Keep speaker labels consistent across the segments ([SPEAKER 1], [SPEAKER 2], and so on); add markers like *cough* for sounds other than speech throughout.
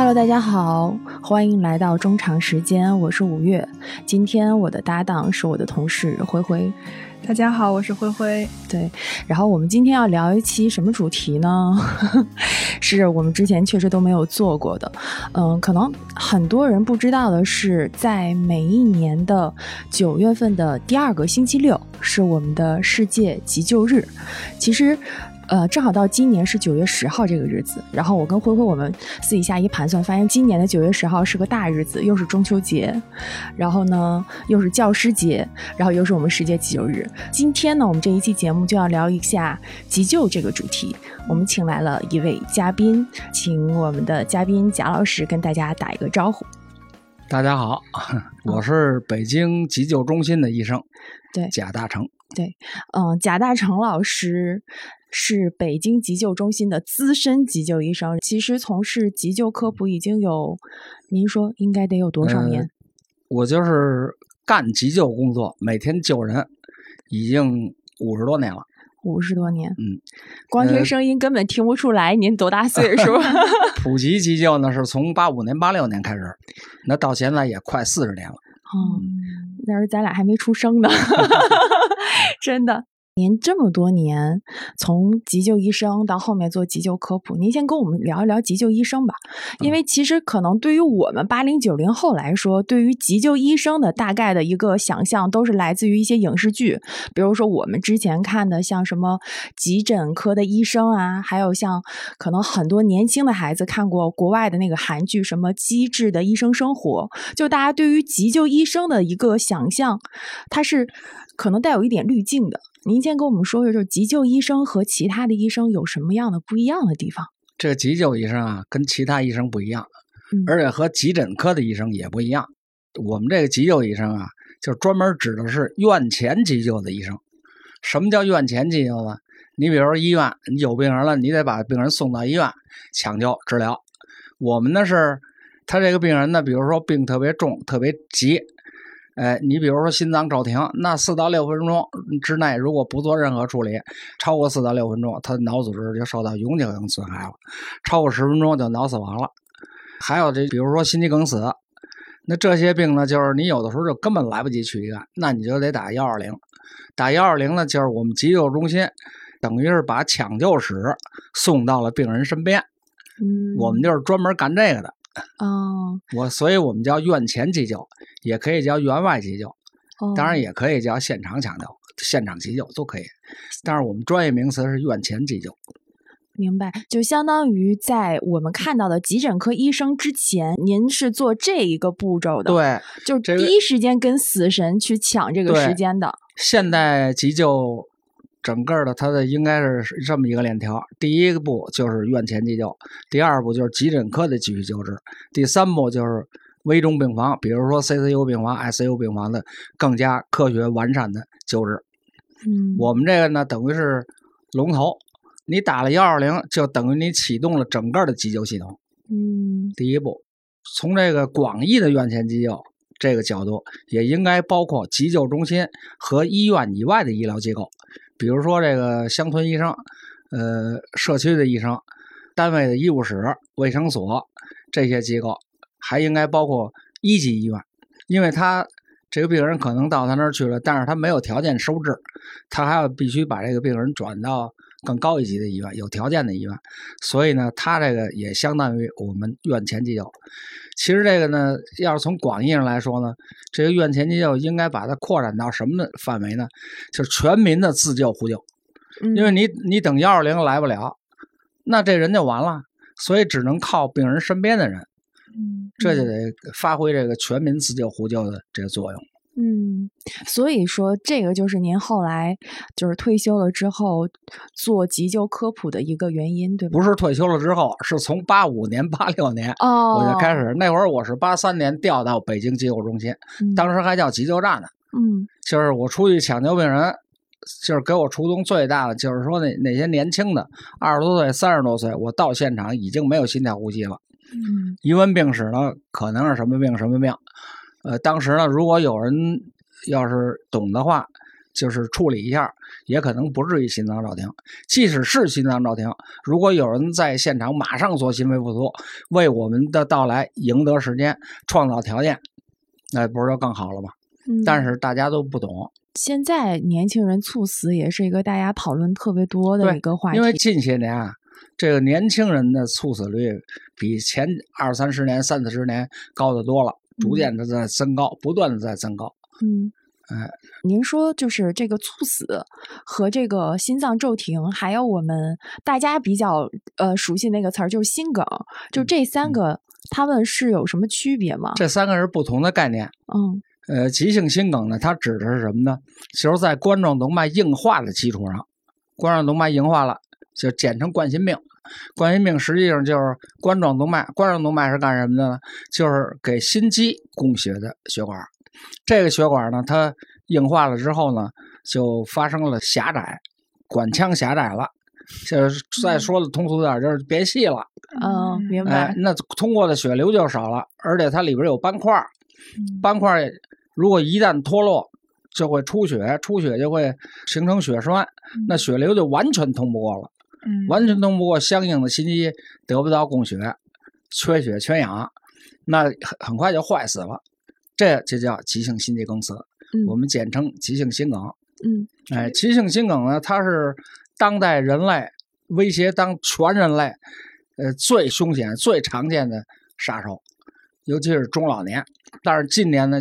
[SPEAKER 1] Hello，大家好，欢迎来到中场时间，我是五月。今天我的搭档是我的同事灰灰。
[SPEAKER 2] 大家好，我是灰灰。
[SPEAKER 1] 对，然后我们今天要聊一期什么主题呢？*laughs* 是我们之前确实都没有做过的。嗯，可能很多人不知道的是，在每一年的九月份的第二个星期六是我们的世界急救日。其实。呃，正好到今年是九月十号这个日子，然后我跟灰灰我们私底下一盘算，发现今年的九月十号是个大日子，又是中秋节，然后呢又是教师节，然后又是我们世界急救日。今天呢，我们这一期节目就要聊一下急救这个主题。我们请来了一位嘉宾，请我们的嘉宾贾老师跟大家打一个招呼。
[SPEAKER 3] 大家好，我是北京急救中心的医生，
[SPEAKER 1] 对，
[SPEAKER 3] 贾大成。
[SPEAKER 1] 对，嗯，贾大成老师。是北京急救中心的资深急救医生，其实从事急救科普已经有，您说应该得有多少年？
[SPEAKER 3] 我就是干急救工作，每天救人，已经五十多年了。
[SPEAKER 1] 五十多年，
[SPEAKER 3] 嗯，
[SPEAKER 1] 光听声音根本听不出来您多大岁数。*laughs* *laughs*
[SPEAKER 3] 普及急救呢，是从八五年、八六年开始，那到现在也快四十年了。
[SPEAKER 1] 哦，那时候咱俩还没出生呢，*laughs* 真的。您这么多年从急救医生到后面做急救科普，您先跟我们聊一聊急救医生吧。因为其实可能对于我们八零九零后来说，对于急救医生的大概的一个想象，都是来自于一些影视剧，比如说我们之前看的像什么急诊科的医生啊，还有像可能很多年轻的孩子看过国外的那个韩剧什么《机智的医生生活》，就大家对于急救医生的一个想象，它是可能带有一点滤镜的。您先跟我们说说，就是急救医生和其他的医生有什么样的不一样的地方？
[SPEAKER 3] 这个急救医生啊，跟其他医生不一样，而且和急诊科的医生也不一样。我们这个急救医生啊，就专门指的是院前急救的医生。什么叫院前急救呢？你比如说医院，你有病人了，你得把病人送到医院抢救治疗。我们呢是，他这个病人呢，比如说病特别重、特别急。哎，你比如说心脏骤停，那四到六分钟之内，如果不做任何处理，超过四到六分钟，他的脑组织就受到永久性损害了；超过十分钟就脑死亡了。还有这，比如说心肌梗死，那这些病呢，就是你有的时候就根本来不及去医院，那你就得打幺二零。打幺二零呢，就是我们急救中心，等于是把抢救室送到了病人身边。
[SPEAKER 1] 嗯，
[SPEAKER 3] 我们就是专门干这个的。
[SPEAKER 1] 哦，
[SPEAKER 3] 我所以我们叫院前急救，也可以叫院外急救，当然也可以叫现场抢救、现场急救都可以。但是我们专业名词是院前急救。
[SPEAKER 1] 明白，就相当于在我们看到的急诊科医生之前，您是做这一个步骤的。
[SPEAKER 3] 对，
[SPEAKER 1] 就第一时间跟死神去抢这个时间的。
[SPEAKER 3] 现代急救。整个的，它的应该是这么一个链条：第一步就是院前急救，第二步就是急诊科的继续救治，第三步就是危重病房，比如说 CCU 病房、ICU 病房的更加科学完善的救治。
[SPEAKER 1] 嗯，
[SPEAKER 3] 我们这个呢，等于是龙头，你打了幺二零，就等于你启动了整个的急救系统。
[SPEAKER 1] 嗯，
[SPEAKER 3] 第一步，从这个广义的院前急救这个角度，也应该包括急救中心和医院以外的医疗机构。比如说这个乡村医生，呃，社区的医生，单位的医务室、卫生所这些机构，还应该包括一级医院，因为他这个病人可能到他那儿去了，但是他没有条件收治，他还要必须把这个病人转到更高一级的医院，有条件的医院，所以呢，它这个也相当于我们院前急救。其实这个呢，要是从广义上来说呢，这个院前急救应该把它扩展到什么的范围呢？就是全民的自救互救。因为你你等幺二零来不了，那这人就完了，所以只能靠病人身边的人。
[SPEAKER 1] 嗯，
[SPEAKER 3] 这就得发挥这个全民自救互救的这个作用。
[SPEAKER 1] 嗯，所以说这个就是您后来就是退休了之后做急救科普的一个原因，对吧？
[SPEAKER 3] 不是退休了之后，是从八五年、八六年
[SPEAKER 1] 哦，
[SPEAKER 3] 我就开始。那会儿我是八三年调到北京急救中心，当时还叫急救站呢。
[SPEAKER 1] 嗯，
[SPEAKER 3] 就是我出去抢救病人，就是给我触动最大的，就是说那那些年轻的二十多岁、三十多岁，我到现场已经没有心跳呼吸了。
[SPEAKER 1] 嗯，
[SPEAKER 3] 一问病史呢，可能是什么病什么病。呃，当时呢，如果有人要是懂的话，就是处理一下，也可能不至于心脏骤停。即使是心脏骤停，如果有人在现场马上做心肺复苏，为我们的到来赢得时间、创造条件，那不是就更好了吗？但是大家都不懂。
[SPEAKER 1] 现在年轻人猝死也是一个大家讨论特别多的一个话题，
[SPEAKER 3] 因为近些年啊，这个年轻人的猝死率比前二三十年、三四十年高得多了，逐渐的在增高，不断的在增高。
[SPEAKER 1] 嗯，
[SPEAKER 3] 哎，
[SPEAKER 1] 您说就是这个猝死和这个心脏骤停，还有我们大家比较呃熟悉那个词儿，就是心梗，就这三个，他们是有什么区别吗？
[SPEAKER 3] 这三个是不同的概念。
[SPEAKER 1] 嗯。
[SPEAKER 3] 呃，急性心梗呢，它指的是什么呢？就是在冠状动脉硬化的基础上，冠状动脉硬化了，就简称冠心病。冠心病实际上就是冠状动脉，冠状动脉是干什么的呢？就是给心肌供血的血管。这个血管呢，它硬化了之后呢，就发生了狭窄，管腔狭窄了。就是再说的通俗点，就是变细了。
[SPEAKER 1] 嗯，明白。
[SPEAKER 3] 那通过的血流就少了，而且它里边有斑块，斑块。如果一旦脱落，就会出血，出血就会形成血栓，那血流就完全通不过了，完全通不过，相应的心肌得不到供血，缺血缺氧，那很很快就坏死了，这就叫急性心肌梗死，我们简称急性心梗。
[SPEAKER 1] 嗯，
[SPEAKER 3] 哎，急性心梗呢，它是当代人类威胁当全人类，呃，最凶险、最常见的杀手。尤其是中老年，但是近年的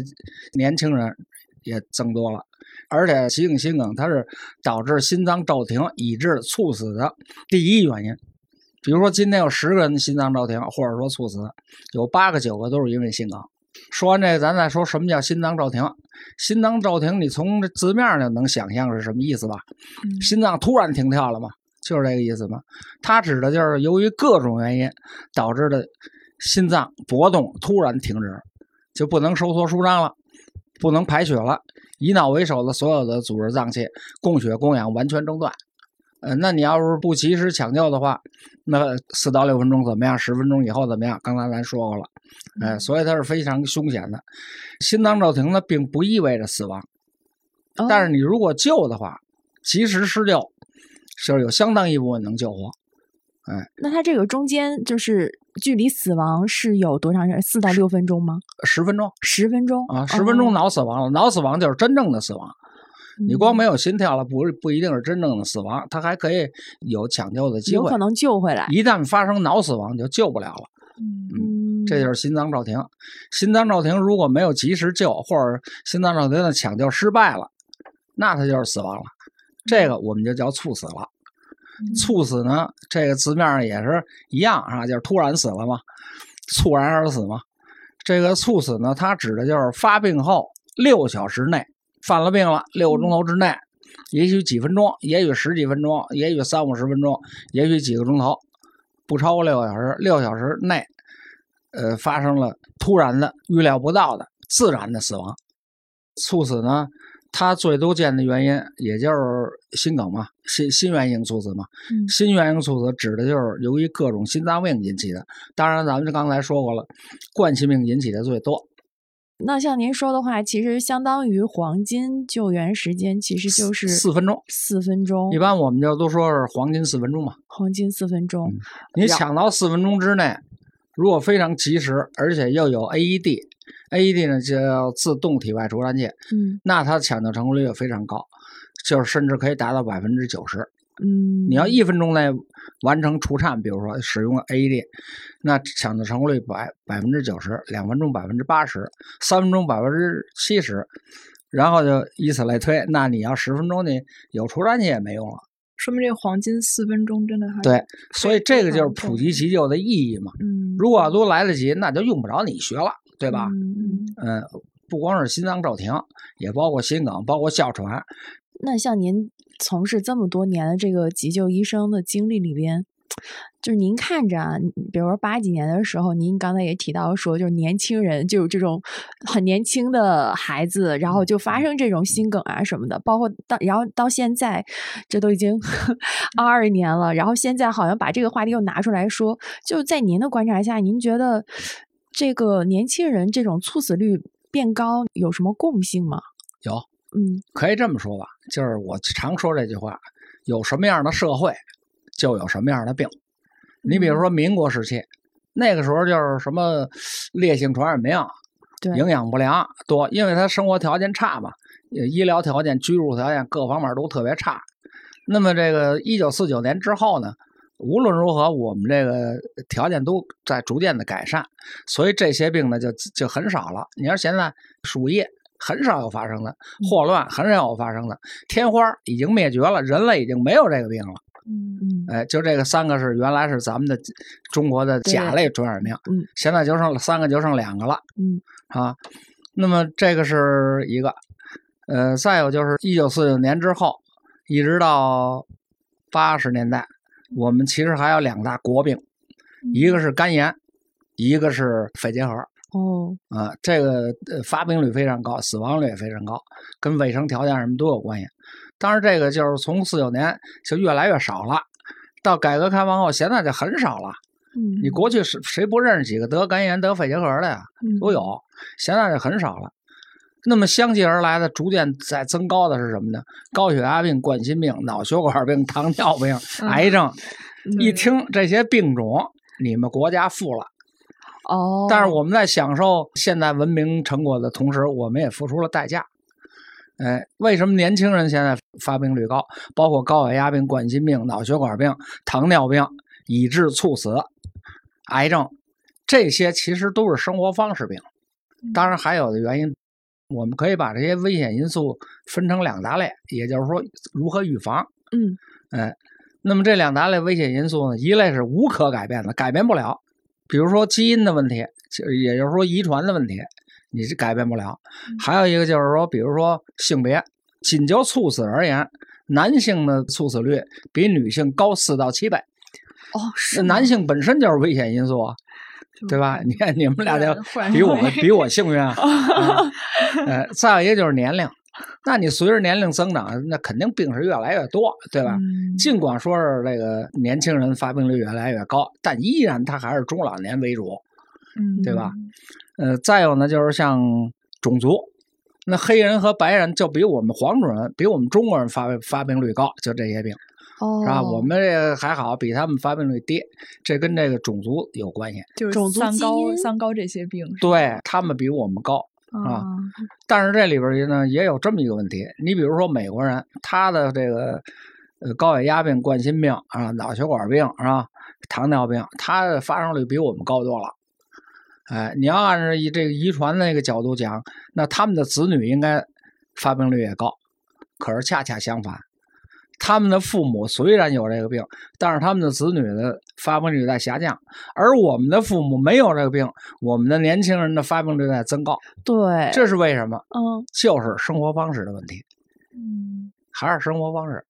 [SPEAKER 3] 年轻人也增多了，而且急性心梗它是导致心脏骤停以致猝死的第一原因。比如说今天有十个人心脏骤停或者说猝死，有八个九个都是因为心梗。说完这个，咱再说什么叫心脏骤停。心脏骤停，你从这字面上能想象是什么意思吧？心脏突然停跳了嘛？就是这个意思嘛？它指的就是由于各种原因导致的。心脏搏动突然停止，就不能收缩舒张了，不能排血了。以脑为首的所有的组织脏器供血供氧完全中断。呃，那你要是不及时抢救的话，那四到六分钟怎么样？十分钟以后怎么样？刚才咱说过了，哎，所以它是非常凶险的。心脏骤停呢，并不意味着死亡，但是你如果救的话，及时施救，就是有相当一部分能救活。哎，
[SPEAKER 1] 那他这个中间就是距离死亡是有多长时间？四到六分钟吗？
[SPEAKER 3] 十分钟，
[SPEAKER 1] 十分钟
[SPEAKER 3] 啊，十分钟脑死亡了。脑死亡就是真正的死亡，你光没有心跳了，不不一定是真正的死亡，他还可以有抢救的机会，
[SPEAKER 1] 有可能救回来。
[SPEAKER 3] 一旦发生脑死亡，就救不了了。嗯，这就是心脏骤停。心脏骤停如果没有及时救，或者心脏骤停的抢救失败了，那他就是死亡了。这个我们就叫猝死了。猝死呢，这个字面上也是一样啊，就是突然死了嘛，猝然而死嘛。这个猝死呢，它指的就是发病后六小时内犯了病了，六个钟头之内，也许几分钟，也许十几分钟，也许三五十分钟，也许几个钟头，不超过六个小时，六小时内，呃，发生了突然的、预料不到的、自然的死亡。猝死呢？它最多见的原因，也就是心梗嘛，心心源性猝死嘛。心源性猝死指的就是由于各种心脏病引起的。当然，咱们刚才说过了，冠心病引起的最多。
[SPEAKER 1] 那像您说的话，其实相当于黄金救援时间，其实就是
[SPEAKER 3] 四分钟。
[SPEAKER 1] 四分钟，
[SPEAKER 3] 一般我们就都说是黄金四分钟嘛。
[SPEAKER 1] 黄金四分钟，
[SPEAKER 3] 你抢到四分钟之内，如果非常及时，而且又有 AED。AED 呢叫自动体外除颤器，
[SPEAKER 1] 嗯，
[SPEAKER 3] 那它的抢救成功率也非常高，就是甚至可以达到百分之九十。
[SPEAKER 1] 嗯，
[SPEAKER 3] 你要一分钟内完成除颤，比如说使用 AED，那抢救成功率百百分之九十，两分钟百分之八十，三分钟百分之七十，然后就以此类推。那你要十分钟你有除颤器也没用了。
[SPEAKER 2] 说明这个黄金四分钟真的还
[SPEAKER 3] 对，所以这个就是普及急救的意义嘛。
[SPEAKER 1] 嗯，
[SPEAKER 3] 如果都来得及，那就用不着你学了。对吧？
[SPEAKER 1] 嗯
[SPEAKER 3] 嗯，不光是心脏骤停，也包括心梗，包括哮喘。
[SPEAKER 1] 那像您从事这么多年的这个急救医生的经历里边，就是您看着啊，比如说八几年的时候，您刚才也提到说，就是年轻人就有这种很年轻的孩子，然后就发生这种心梗啊什么的，包括到然后到现在，这都已经 *laughs* 二二年了，然后现在好像把这个话题又拿出来说，就在您的观察下，您觉得？这个年轻人这种猝死率变高有什么共性吗？
[SPEAKER 3] 有，
[SPEAKER 1] 嗯，
[SPEAKER 3] 可以这么说吧，就是我常说这句话：有什么样的社会，就有什么样的病。你比如说民国时期，那个时候就是什么烈性传染病、营养不良多，因为他生活条件差嘛，医疗条件、居住条件各方面都特别差。那么这个一九四九年之后呢，无论如何，我们这个条件都在逐渐的改善，所以这些病呢就就很少了。你说现在鼠疫。很少有发生的霍乱，很少有发生的天花已经灭绝了，人类已经没有这个病了。
[SPEAKER 1] 嗯嗯，
[SPEAKER 3] 哎，就这个三个是原来是咱们的中国的甲类传染病，
[SPEAKER 1] 嗯，
[SPEAKER 3] 现在就剩三个，就剩两个了。
[SPEAKER 1] 嗯
[SPEAKER 3] 啊，那么这个是一个，呃，再有就是一九四九年之后，一直到八十年代，我们其实还有两大国病，一个是肝炎，一个是肺结核。
[SPEAKER 1] 哦，
[SPEAKER 3] 啊，这个呃发病率非常高，死亡率也非常高，跟卫生条件什么都有关系。当然，这个就是从四九年就越来越少了，到改革开放后，现在就很少了。
[SPEAKER 1] 嗯，
[SPEAKER 3] 你过去是谁不认识几个得肝炎、得肺结核的呀？都有，现在就很少了。那么相继而来的、逐渐在增高的是什么呢？高血压病、冠心病、脑血管病、糖尿病、癌症。一听这些病种，你们国家富了。
[SPEAKER 1] 哦，
[SPEAKER 3] 但是我们在享受现代文明成果的同时，我们也付出了代价。哎，为什么年轻人现在发病率高？包括高血压病、冠心病、脑血管病、糖尿病，以致猝死、癌症，这些其实都是生活方式病。当然还有的原因，我们可以把这些危险因素分成两大类，也就是说如何预防。
[SPEAKER 1] 嗯，
[SPEAKER 3] 哎，那么这两大类危险因素呢，一类是无可改变的，改变不了。比如说基因的问题，就也就是说遗传的问题，你是改变不了。还有一个就是说，比如说性别，仅就猝死而言，男性的猝死率比女性高四到七倍。
[SPEAKER 1] 哦，是
[SPEAKER 3] 男性本身就是危险因素啊，对吧？你看你们俩就比我比我幸运 *laughs* 啊。呃，再有一个就是年龄。那你随着年龄增长，那肯定病是越来越多，对吧？尽管说是这个年轻人发病率越来越高，但依然他还是中老年为主，
[SPEAKER 1] 嗯，
[SPEAKER 3] 对吧？呃，再有呢，就是像种族，那黑人和白人就比我们黄种人、比我们中国人发发病率高，就这些病，
[SPEAKER 1] 哦，
[SPEAKER 3] 是吧？我们这个还好，比他们发病率低，这跟这个种族有关系，
[SPEAKER 2] 就是三高、三高这些病，
[SPEAKER 3] 对他们比我们高。啊，但是这里边呢也有这么一个问题，你比如说美国人，他的这个呃高血压病、冠心病啊、脑血管病啊、糖尿病，他的发生率比我们高多了。哎，你要按照以这个遗传那个角度讲，那他们的子女应该发病率也高，可是恰恰相反。他们的父母虽然有这个病，但是他们的子女的发病率在下降，而我们的父母没有这个病，我们的年轻人的发病率在增高。
[SPEAKER 1] 对，
[SPEAKER 3] 这是为什么？
[SPEAKER 1] 嗯，
[SPEAKER 3] 就是生活方式的问题。
[SPEAKER 1] 嗯，
[SPEAKER 3] 还是生活方式。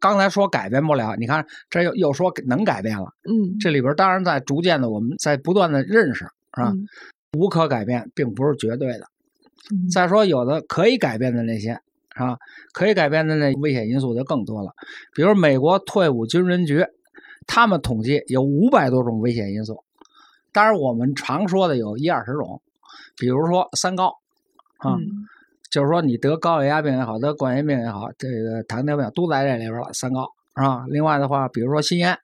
[SPEAKER 3] 刚才说改变不了，你看这又又说能改变了。
[SPEAKER 1] 嗯，
[SPEAKER 3] 这里边当然在逐渐的，我们在不断的认识，是吧？无可改变，并不是绝对的。再说有的可以改变的那些。啊，可以改变的那危险因素就更多了。比如美国退伍军人局，他们统计有五百多种危险因素。当然，我们常说的有一二十种，比如说三高啊，就是说你得高血压病也好，得冠心病也好，这个糖尿病都在这里边了。三高啊，另外的话，比如说吸烟，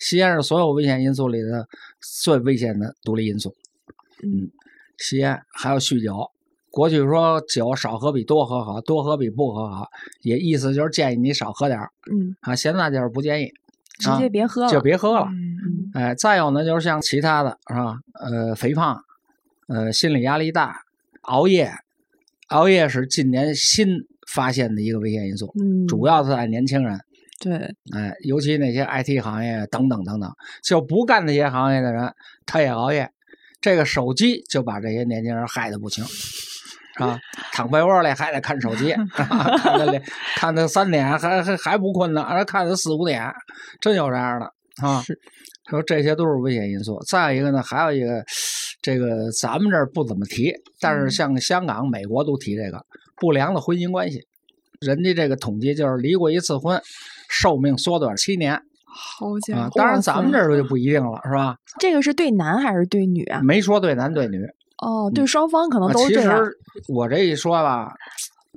[SPEAKER 3] 吸烟是所有危险因素里的最危险的独立因素。嗯，吸烟还有酗酒。过去说酒少喝比多喝好，多喝比不喝好，也意思就是建议你少喝点儿。
[SPEAKER 1] 嗯
[SPEAKER 3] 啊，现在就是不建议，
[SPEAKER 1] 直接别喝了，
[SPEAKER 3] 就别喝了。
[SPEAKER 1] 嗯
[SPEAKER 3] 哎，再有呢，就是像其他的，是吧？呃，肥胖，呃，心理压力大，熬夜，熬夜是近年新发现的一个危险因素，
[SPEAKER 1] 嗯，
[SPEAKER 3] 主要是在年轻人。
[SPEAKER 1] 对，
[SPEAKER 3] 哎，尤其那些 IT 行业等等等等，就不干那些行业的人，他也熬夜，这个手机就把这些年轻人害得不轻。啊，躺被窝里还得看手机，看到看到三点还还还不困呢，还看到四五点，真有这样的啊。说这些都是危险因素。再一个呢，还有一个，这个咱们这儿不怎么提，但是像香港、美国都提这个不良的婚姻关系。人家这个统计就是离过一次婚，寿命缩短七年。
[SPEAKER 2] 好家伙！
[SPEAKER 3] 当然咱们这儿就不一定了，是吧？
[SPEAKER 1] 这个是对男还是对女啊？
[SPEAKER 3] 没说对男对女。
[SPEAKER 1] 哦，对双方可能都这样。
[SPEAKER 3] 其实我这一说吧，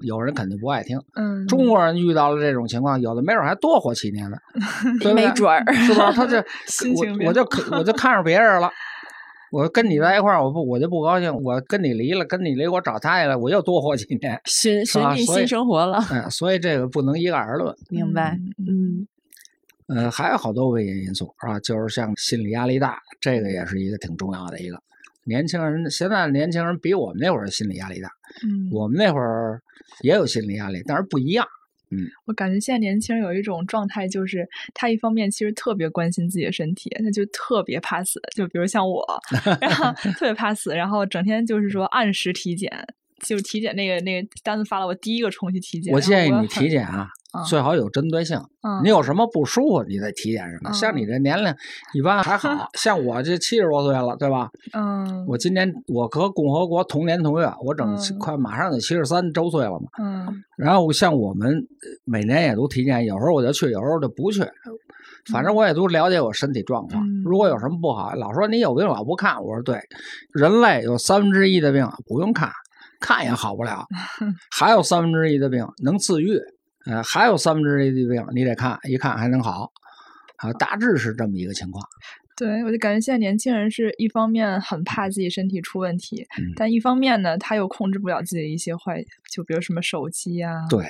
[SPEAKER 3] 有人肯定不爱听。
[SPEAKER 2] 嗯，
[SPEAKER 3] 中国人遇到了这种情况，有的没准还多活几年呢，*laughs*
[SPEAKER 1] 没准儿，
[SPEAKER 3] 是吧？他这 *laughs*
[SPEAKER 2] 心情
[SPEAKER 3] 我我就我就看上别人了。我跟你在一块儿，我不我就不高兴。我跟你离了，跟你离，我找他去了，我又多活几年，
[SPEAKER 1] 寻寻觅新生活了。
[SPEAKER 3] 嗯，所以这个不能一概而论。
[SPEAKER 1] 明白，嗯，
[SPEAKER 3] 呃，还有好多危险因素啊，就是像心理压力大，这个也是一个挺重要的一个。年轻人现在年轻人比我们那会儿心理压力大，
[SPEAKER 2] 嗯，
[SPEAKER 3] 我们那会儿也有心理压力，但是不一样。嗯，
[SPEAKER 2] 我感觉现在年轻人有一种状态，就是他一方面其实特别关心自己的身体，他就特别怕死。就比如像我，*laughs* 然后特别怕死，然后整天就是说按时体检，就体检那个那个单子发了，我第一个冲去体检。
[SPEAKER 3] 我建议你体检啊。最好有针对性，你有什么不舒服，你再体检什么。像你这年龄，一般还好 *laughs* 像我这七十多岁了，对吧？
[SPEAKER 2] 嗯，
[SPEAKER 3] 我今年我和共和国同年同月，我整快马上得七十三周岁了嘛。
[SPEAKER 2] 嗯，
[SPEAKER 3] 然后像我们每年也都体检，有时候我就去，有时候就不去，反正我也都了解我身体状况。如果有什么不好，老说你有病老不看，我说对，人类有三分之一的病不用看，看也好不了，*laughs* 还有三分之一的病能自愈。呃，还有三分之一的病，你得看一看还能好，啊，大致是这么一个情况。
[SPEAKER 2] 对，我就感觉现在年轻人是一方面很怕自己身体出问题，但一方面呢，他又控制不了自己的一些坏，就比如什么手机啊，
[SPEAKER 3] 对，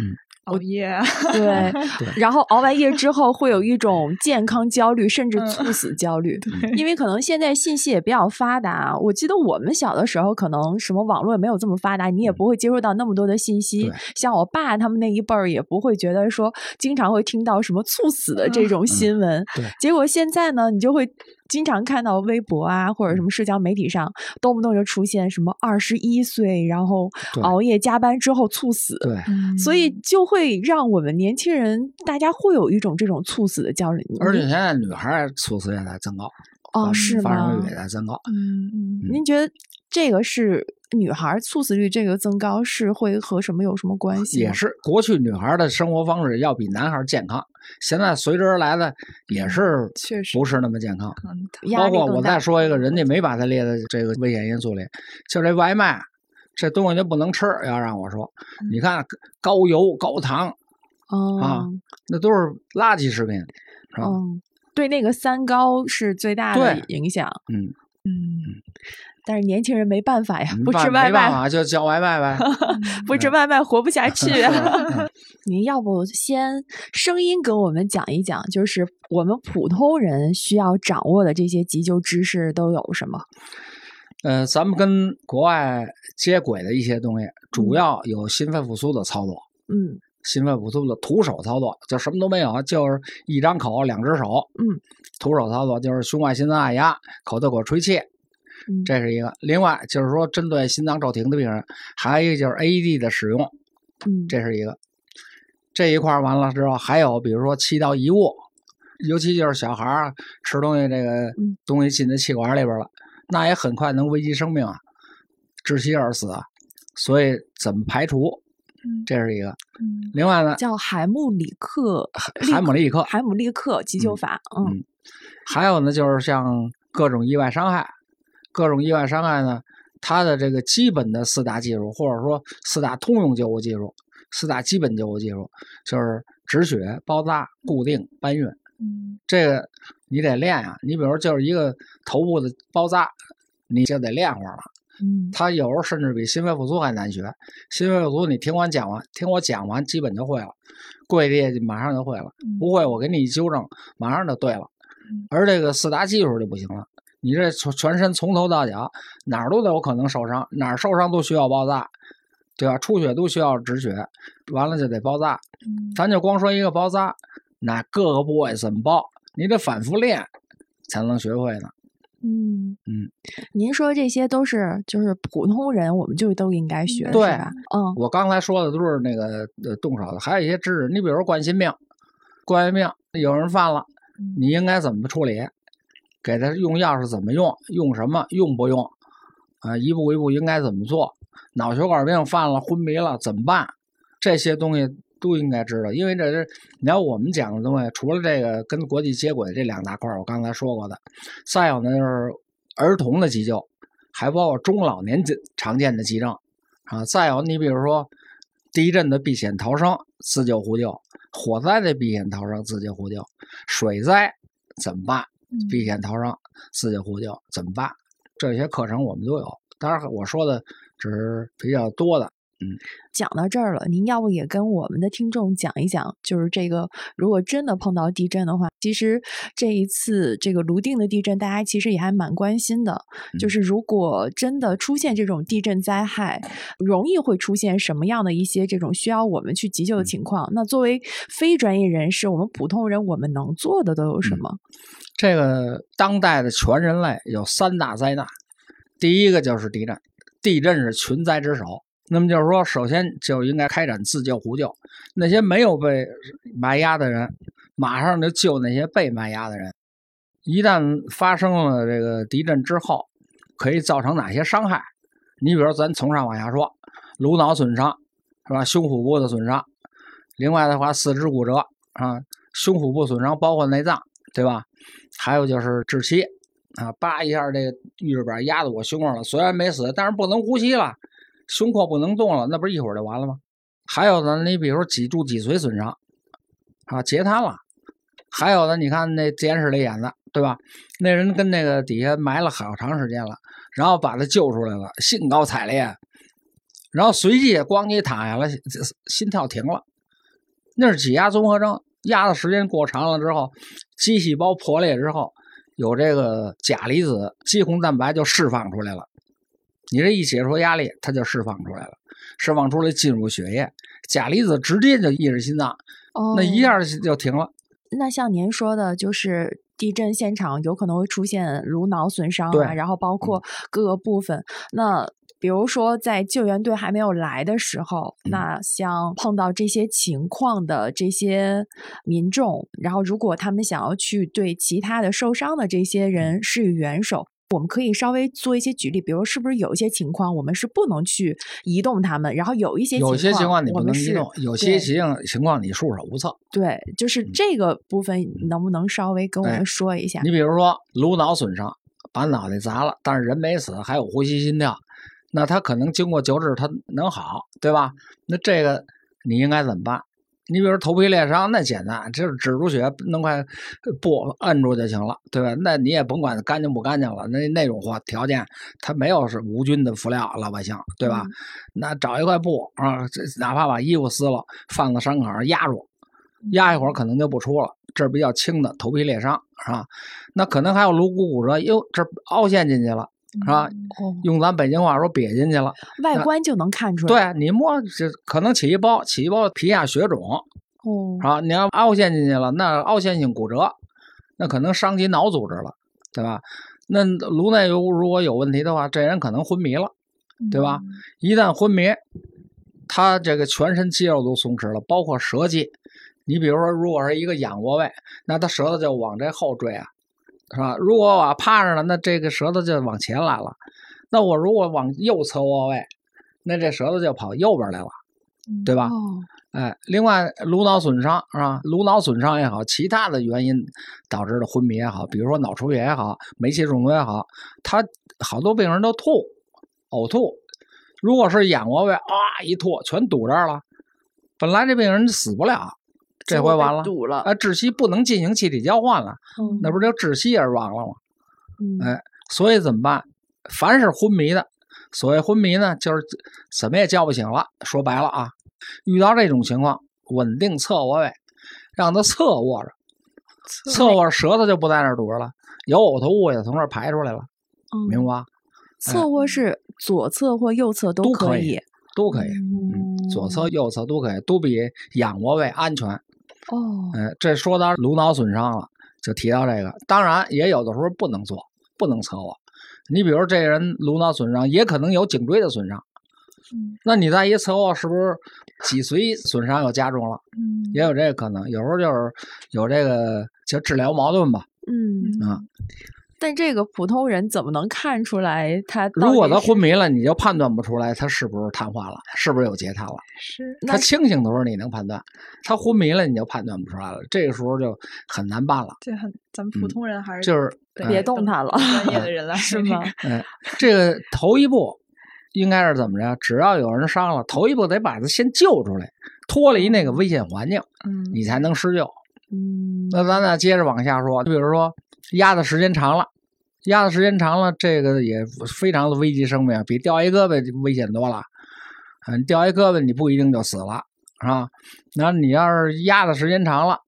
[SPEAKER 3] 嗯。
[SPEAKER 2] 熬夜，*laughs*
[SPEAKER 1] 对，然后熬完夜之后会有一种健康焦虑，甚至猝死焦虑，因为可能现在信息也比较发达。我记得我们小的时候，可能什么网络也没有这么发达，你也不会接触到那么多的信息。像我爸他们那一辈儿，也不会觉得说经常会听到什么猝死的这种新闻。结果现在呢，你就会。经常看到微博啊，或者什么社交媒体上，动不动就出现什么二十一岁，然后熬夜加班之后猝死，
[SPEAKER 3] 对，
[SPEAKER 1] 所以就会让我们年轻人大家会有一种这种猝死的焦虑。
[SPEAKER 3] 而且现在女孩猝死也在增高，
[SPEAKER 1] 哦，是
[SPEAKER 3] 吗？发生率也在增高。
[SPEAKER 1] 嗯嗯，您觉得这个是？女孩猝死率这个增高是会和什么有什么关系？
[SPEAKER 3] 也是过去女孩的生活方式要比男孩健康，现在随之而来的也是
[SPEAKER 2] 确实
[SPEAKER 3] 不是那么健康。包括我再说一个，人家没把它列在这个危险因素里，就这外卖，这东西就不能吃。要让我说，你看高油高糖啊，那都是垃圾食品，是吧？
[SPEAKER 1] 对那个三高是最大的影响。
[SPEAKER 3] 嗯
[SPEAKER 1] 嗯。但是年轻人没办法呀，不吃外卖
[SPEAKER 3] 就叫外卖呗 *laughs* *laughs*
[SPEAKER 1] 不吃外卖活不下去。*laughs* 您要不先声音跟我们讲一讲，就是我们普通人需要掌握的这些急救知识都有什么？
[SPEAKER 3] 呃，咱们跟国外接轨的一些东西，主要有心肺复苏的操作。
[SPEAKER 1] 嗯，
[SPEAKER 3] 心肺复苏的徒手操作，就什么都没有，就是一张口，两只手。
[SPEAKER 1] 嗯，
[SPEAKER 3] 徒手操作就是胸外心脏按压，口对口吹气。这是一个，另外就是说，针对心脏骤停的病人，还有一个就是 AED 的使用，
[SPEAKER 1] 嗯，
[SPEAKER 3] 这是一个。这一块完了之后，还有比如说气道异物，尤其就是小孩儿吃东西，这个东西进到气管里边了，那也很快能危及生命啊，窒息而死啊。所以怎么排除？这是一个。另外呢，
[SPEAKER 1] 叫海姆里克，
[SPEAKER 3] 海姆里克，
[SPEAKER 1] 海姆利克急救法。
[SPEAKER 3] 嗯，还有呢，就是像各种意外伤害。各种意外伤害呢，它的这个基本的四大技术，或者说四大通用救护技术，四大基本救护技术，就是止血、包扎、固定、搬运。
[SPEAKER 2] 嗯，
[SPEAKER 3] 这个你得练啊。你比如就是一个头部的包扎，你就得练会儿了。
[SPEAKER 1] 嗯，
[SPEAKER 3] 它有时候甚至比心肺复苏还难学。心肺复苏你听完讲完，听我讲完，基本就会了，跪地马上就会了。不会，我给你一纠正，马上就对了。而这个四大技术就不行了。你这全全身从头到脚哪儿都得有可能受伤，哪儿受伤都需要包扎，对吧？出血都需要止血，完了就得包扎。咱就光说一个包扎，那各个部位怎么包，你得反复练才能学会呢。
[SPEAKER 1] 嗯
[SPEAKER 3] 嗯，
[SPEAKER 1] 您说这些都是就是普通人，我们就都应该学，
[SPEAKER 3] 对
[SPEAKER 1] 吧？嗯，
[SPEAKER 3] 我刚才说的都是那个呃动手的，还有一些知识。你比如冠心病，冠心病有人犯了，你应该怎么处理？给他用药是怎么用？用什么？用不用？啊，一步一步应该怎么做？脑血管病犯了，昏迷了怎么办？这些东西都应该知道，因为这是你要我们讲的东西，除了这个跟国际接轨这两大块我刚才说过的，再有呢就是儿童的急救，还包括中老年常见的急症啊。再有你比如说地震的避险逃生、自救互救，火灾的避险逃生、自救互救，水灾怎么办？避险逃生、自救互救怎么办？这些课程我们都有。当然，我说的只是比较多的。嗯，
[SPEAKER 1] 讲到这儿了，您要不也跟我们的听众讲一讲，就是这个如果真的碰到地震的话，其实这一次这个泸定的地震，大家其实也还蛮关心的。就是如果真的出现这种地震灾害，容易会出现什么样的一些这种需要我们去急救的情况？那作为非专业人士，我们普通人我们能做的都有什么？
[SPEAKER 3] 这个当代的全人类有三大灾难，第一个就是地震，地震是群灾之首。那么就是说，首先就应该开展自救互救。那些没有被埋压的人，马上就救那些被埋压的人。一旦发生了这个地震之后，可以造成哪些伤害？你比如咱从上往下说，颅脑损伤是吧？胸腹部的损伤，另外的话四肢骨折啊，胸腹部损伤包括内脏，对吧？还有就是窒息啊，叭一下这个预制板压到我胸上了，虽然没死，但是不能呼吸了。胸廓不能动了，那不是一会儿就完了吗？还有呢，你比如说脊柱脊髓损伤，啊，截瘫了。还有呢，你看那电视里演的，对吧？那人跟那个底下埋了好长时间了，然后把他救出来了，兴高采烈。然后随即咣叽躺下了，心跳停了。那是挤压综合征，压的时间过长了之后，肌细胞破裂之后，有这个钾离子肌红蛋白就释放出来了。你这一解除压力，它就释放出来了，释放出来进入血液，钾离子直接就抑制心脏，那一下就停了。
[SPEAKER 1] 那像您说的，就是地震现场有可能会出现颅脑损伤啊，然后包括各个部分。那比如说在救援队还没有来的时候，那像碰到这些情况的这些民众，然后如果他们想要去对其他的受伤的这些人施以援手。我们可以稍微做一些举例，比如是不是有一些情况我们是不能去移动他们，然后有一些
[SPEAKER 3] 有些情
[SPEAKER 1] 况
[SPEAKER 3] 你不能移动，有些情情况你束手无策。
[SPEAKER 1] 对，就是这个部分能不能稍微跟我们说一下？
[SPEAKER 3] 你比如说颅脑损伤，把脑袋砸了，但是人没死，还有呼吸心跳，那他可能经过救治他能好，对吧？那这个你应该怎么办？你比如头皮裂伤，那简单，就是止住血，弄块布摁住就行了，对吧？那你也甭管干净不干净了，那那种话条件，它没有是无菌的辅料，老百姓，对吧？那找一块布啊，这哪怕把衣服撕了，放到伤口上压住，压一会儿可能就不出了。这是比较轻的头皮裂伤，是吧？那可能还有颅骨骨折，哟，这凹陷进去了。是吧？用咱北京话说，瘪进去了，
[SPEAKER 1] 外观就能看出
[SPEAKER 3] 来。对你摸，这可能起一包，起一包皮下血肿。
[SPEAKER 1] 哦，
[SPEAKER 3] 啊，你要凹陷进去了，那凹陷性骨折，那可能伤及脑组织了，对吧？那颅内如如果有问题的话，这人可能昏迷了，对吧？一旦昏迷，他这个全身肌肉都松弛了，包括舌肌。你比如说，如果是一个仰卧位，那他舌头就往这后坠啊。是吧？如果我趴着了，那这个舌头就往前来了。那我如果往右侧卧位，那这舌头就跑右边来了，对吧？哎，另外颅脑损伤是吧？颅脑损伤也好，其他的原因导致的昏迷也好，比如说脑出血也好，煤气中毒也好，他好多病人都吐、呕吐。如果是仰卧位，啊一吐全堵这儿了，本来这病人死不了。这回完了，
[SPEAKER 1] 堵了
[SPEAKER 3] 啊！窒息不能进行气体交换了，那不就窒息而亡了吗？哎，所以怎么办？凡是昏迷的，所谓昏迷呢，就是怎么也叫不醒了。说白了啊，遇到这种情况，稳定侧卧位，让他侧卧着，侧卧舌头就不在那儿堵着了，有呕吐物也从那儿排出来了，明白吧？
[SPEAKER 1] 侧卧是左侧或右侧
[SPEAKER 3] 都
[SPEAKER 1] 可
[SPEAKER 3] 以，都可以，嗯，左侧右侧都可以，都比仰卧位安全。
[SPEAKER 1] 哦，
[SPEAKER 3] 哎，这说到颅脑损伤了，就提到这个。当然，也有的时候不能做，不能侧卧。你比如这人颅脑损伤，也可能有颈椎的损伤。
[SPEAKER 1] 嗯，
[SPEAKER 3] 那你再一侧卧，是不是脊髓损伤又加重了？嗯，也有这个可能。有时候就是有这个就治疗矛盾吧。
[SPEAKER 1] 嗯啊。但这个普通人怎么能看出来他？
[SPEAKER 3] 如果他昏迷了，你就判断不出来他是不是瘫痪了，是不是有截瘫了？
[SPEAKER 1] 是。
[SPEAKER 3] 他清醒的时候你能判断，他昏迷了你就判断不出来了。这个时候就很难办了。
[SPEAKER 2] 这很，咱们普通人还是
[SPEAKER 3] 就是
[SPEAKER 1] 别动他了。
[SPEAKER 2] 专业的人了
[SPEAKER 1] 是 *laughs* 吗？*laughs*
[SPEAKER 3] 嗯，这个头一步应该是怎么着？只要有人伤了，头一步得把他先救出来，脱离那个危险环境，
[SPEAKER 2] 嗯，
[SPEAKER 3] 你才能施救。
[SPEAKER 1] 嗯，
[SPEAKER 3] 那咱俩接着往下说，比如说压的时间长了，压的时间长了，这个也非常的危及生命，比掉一胳膊危险多了。嗯，掉一胳膊你不一定就死了，是吧？那你要是压的时间长了，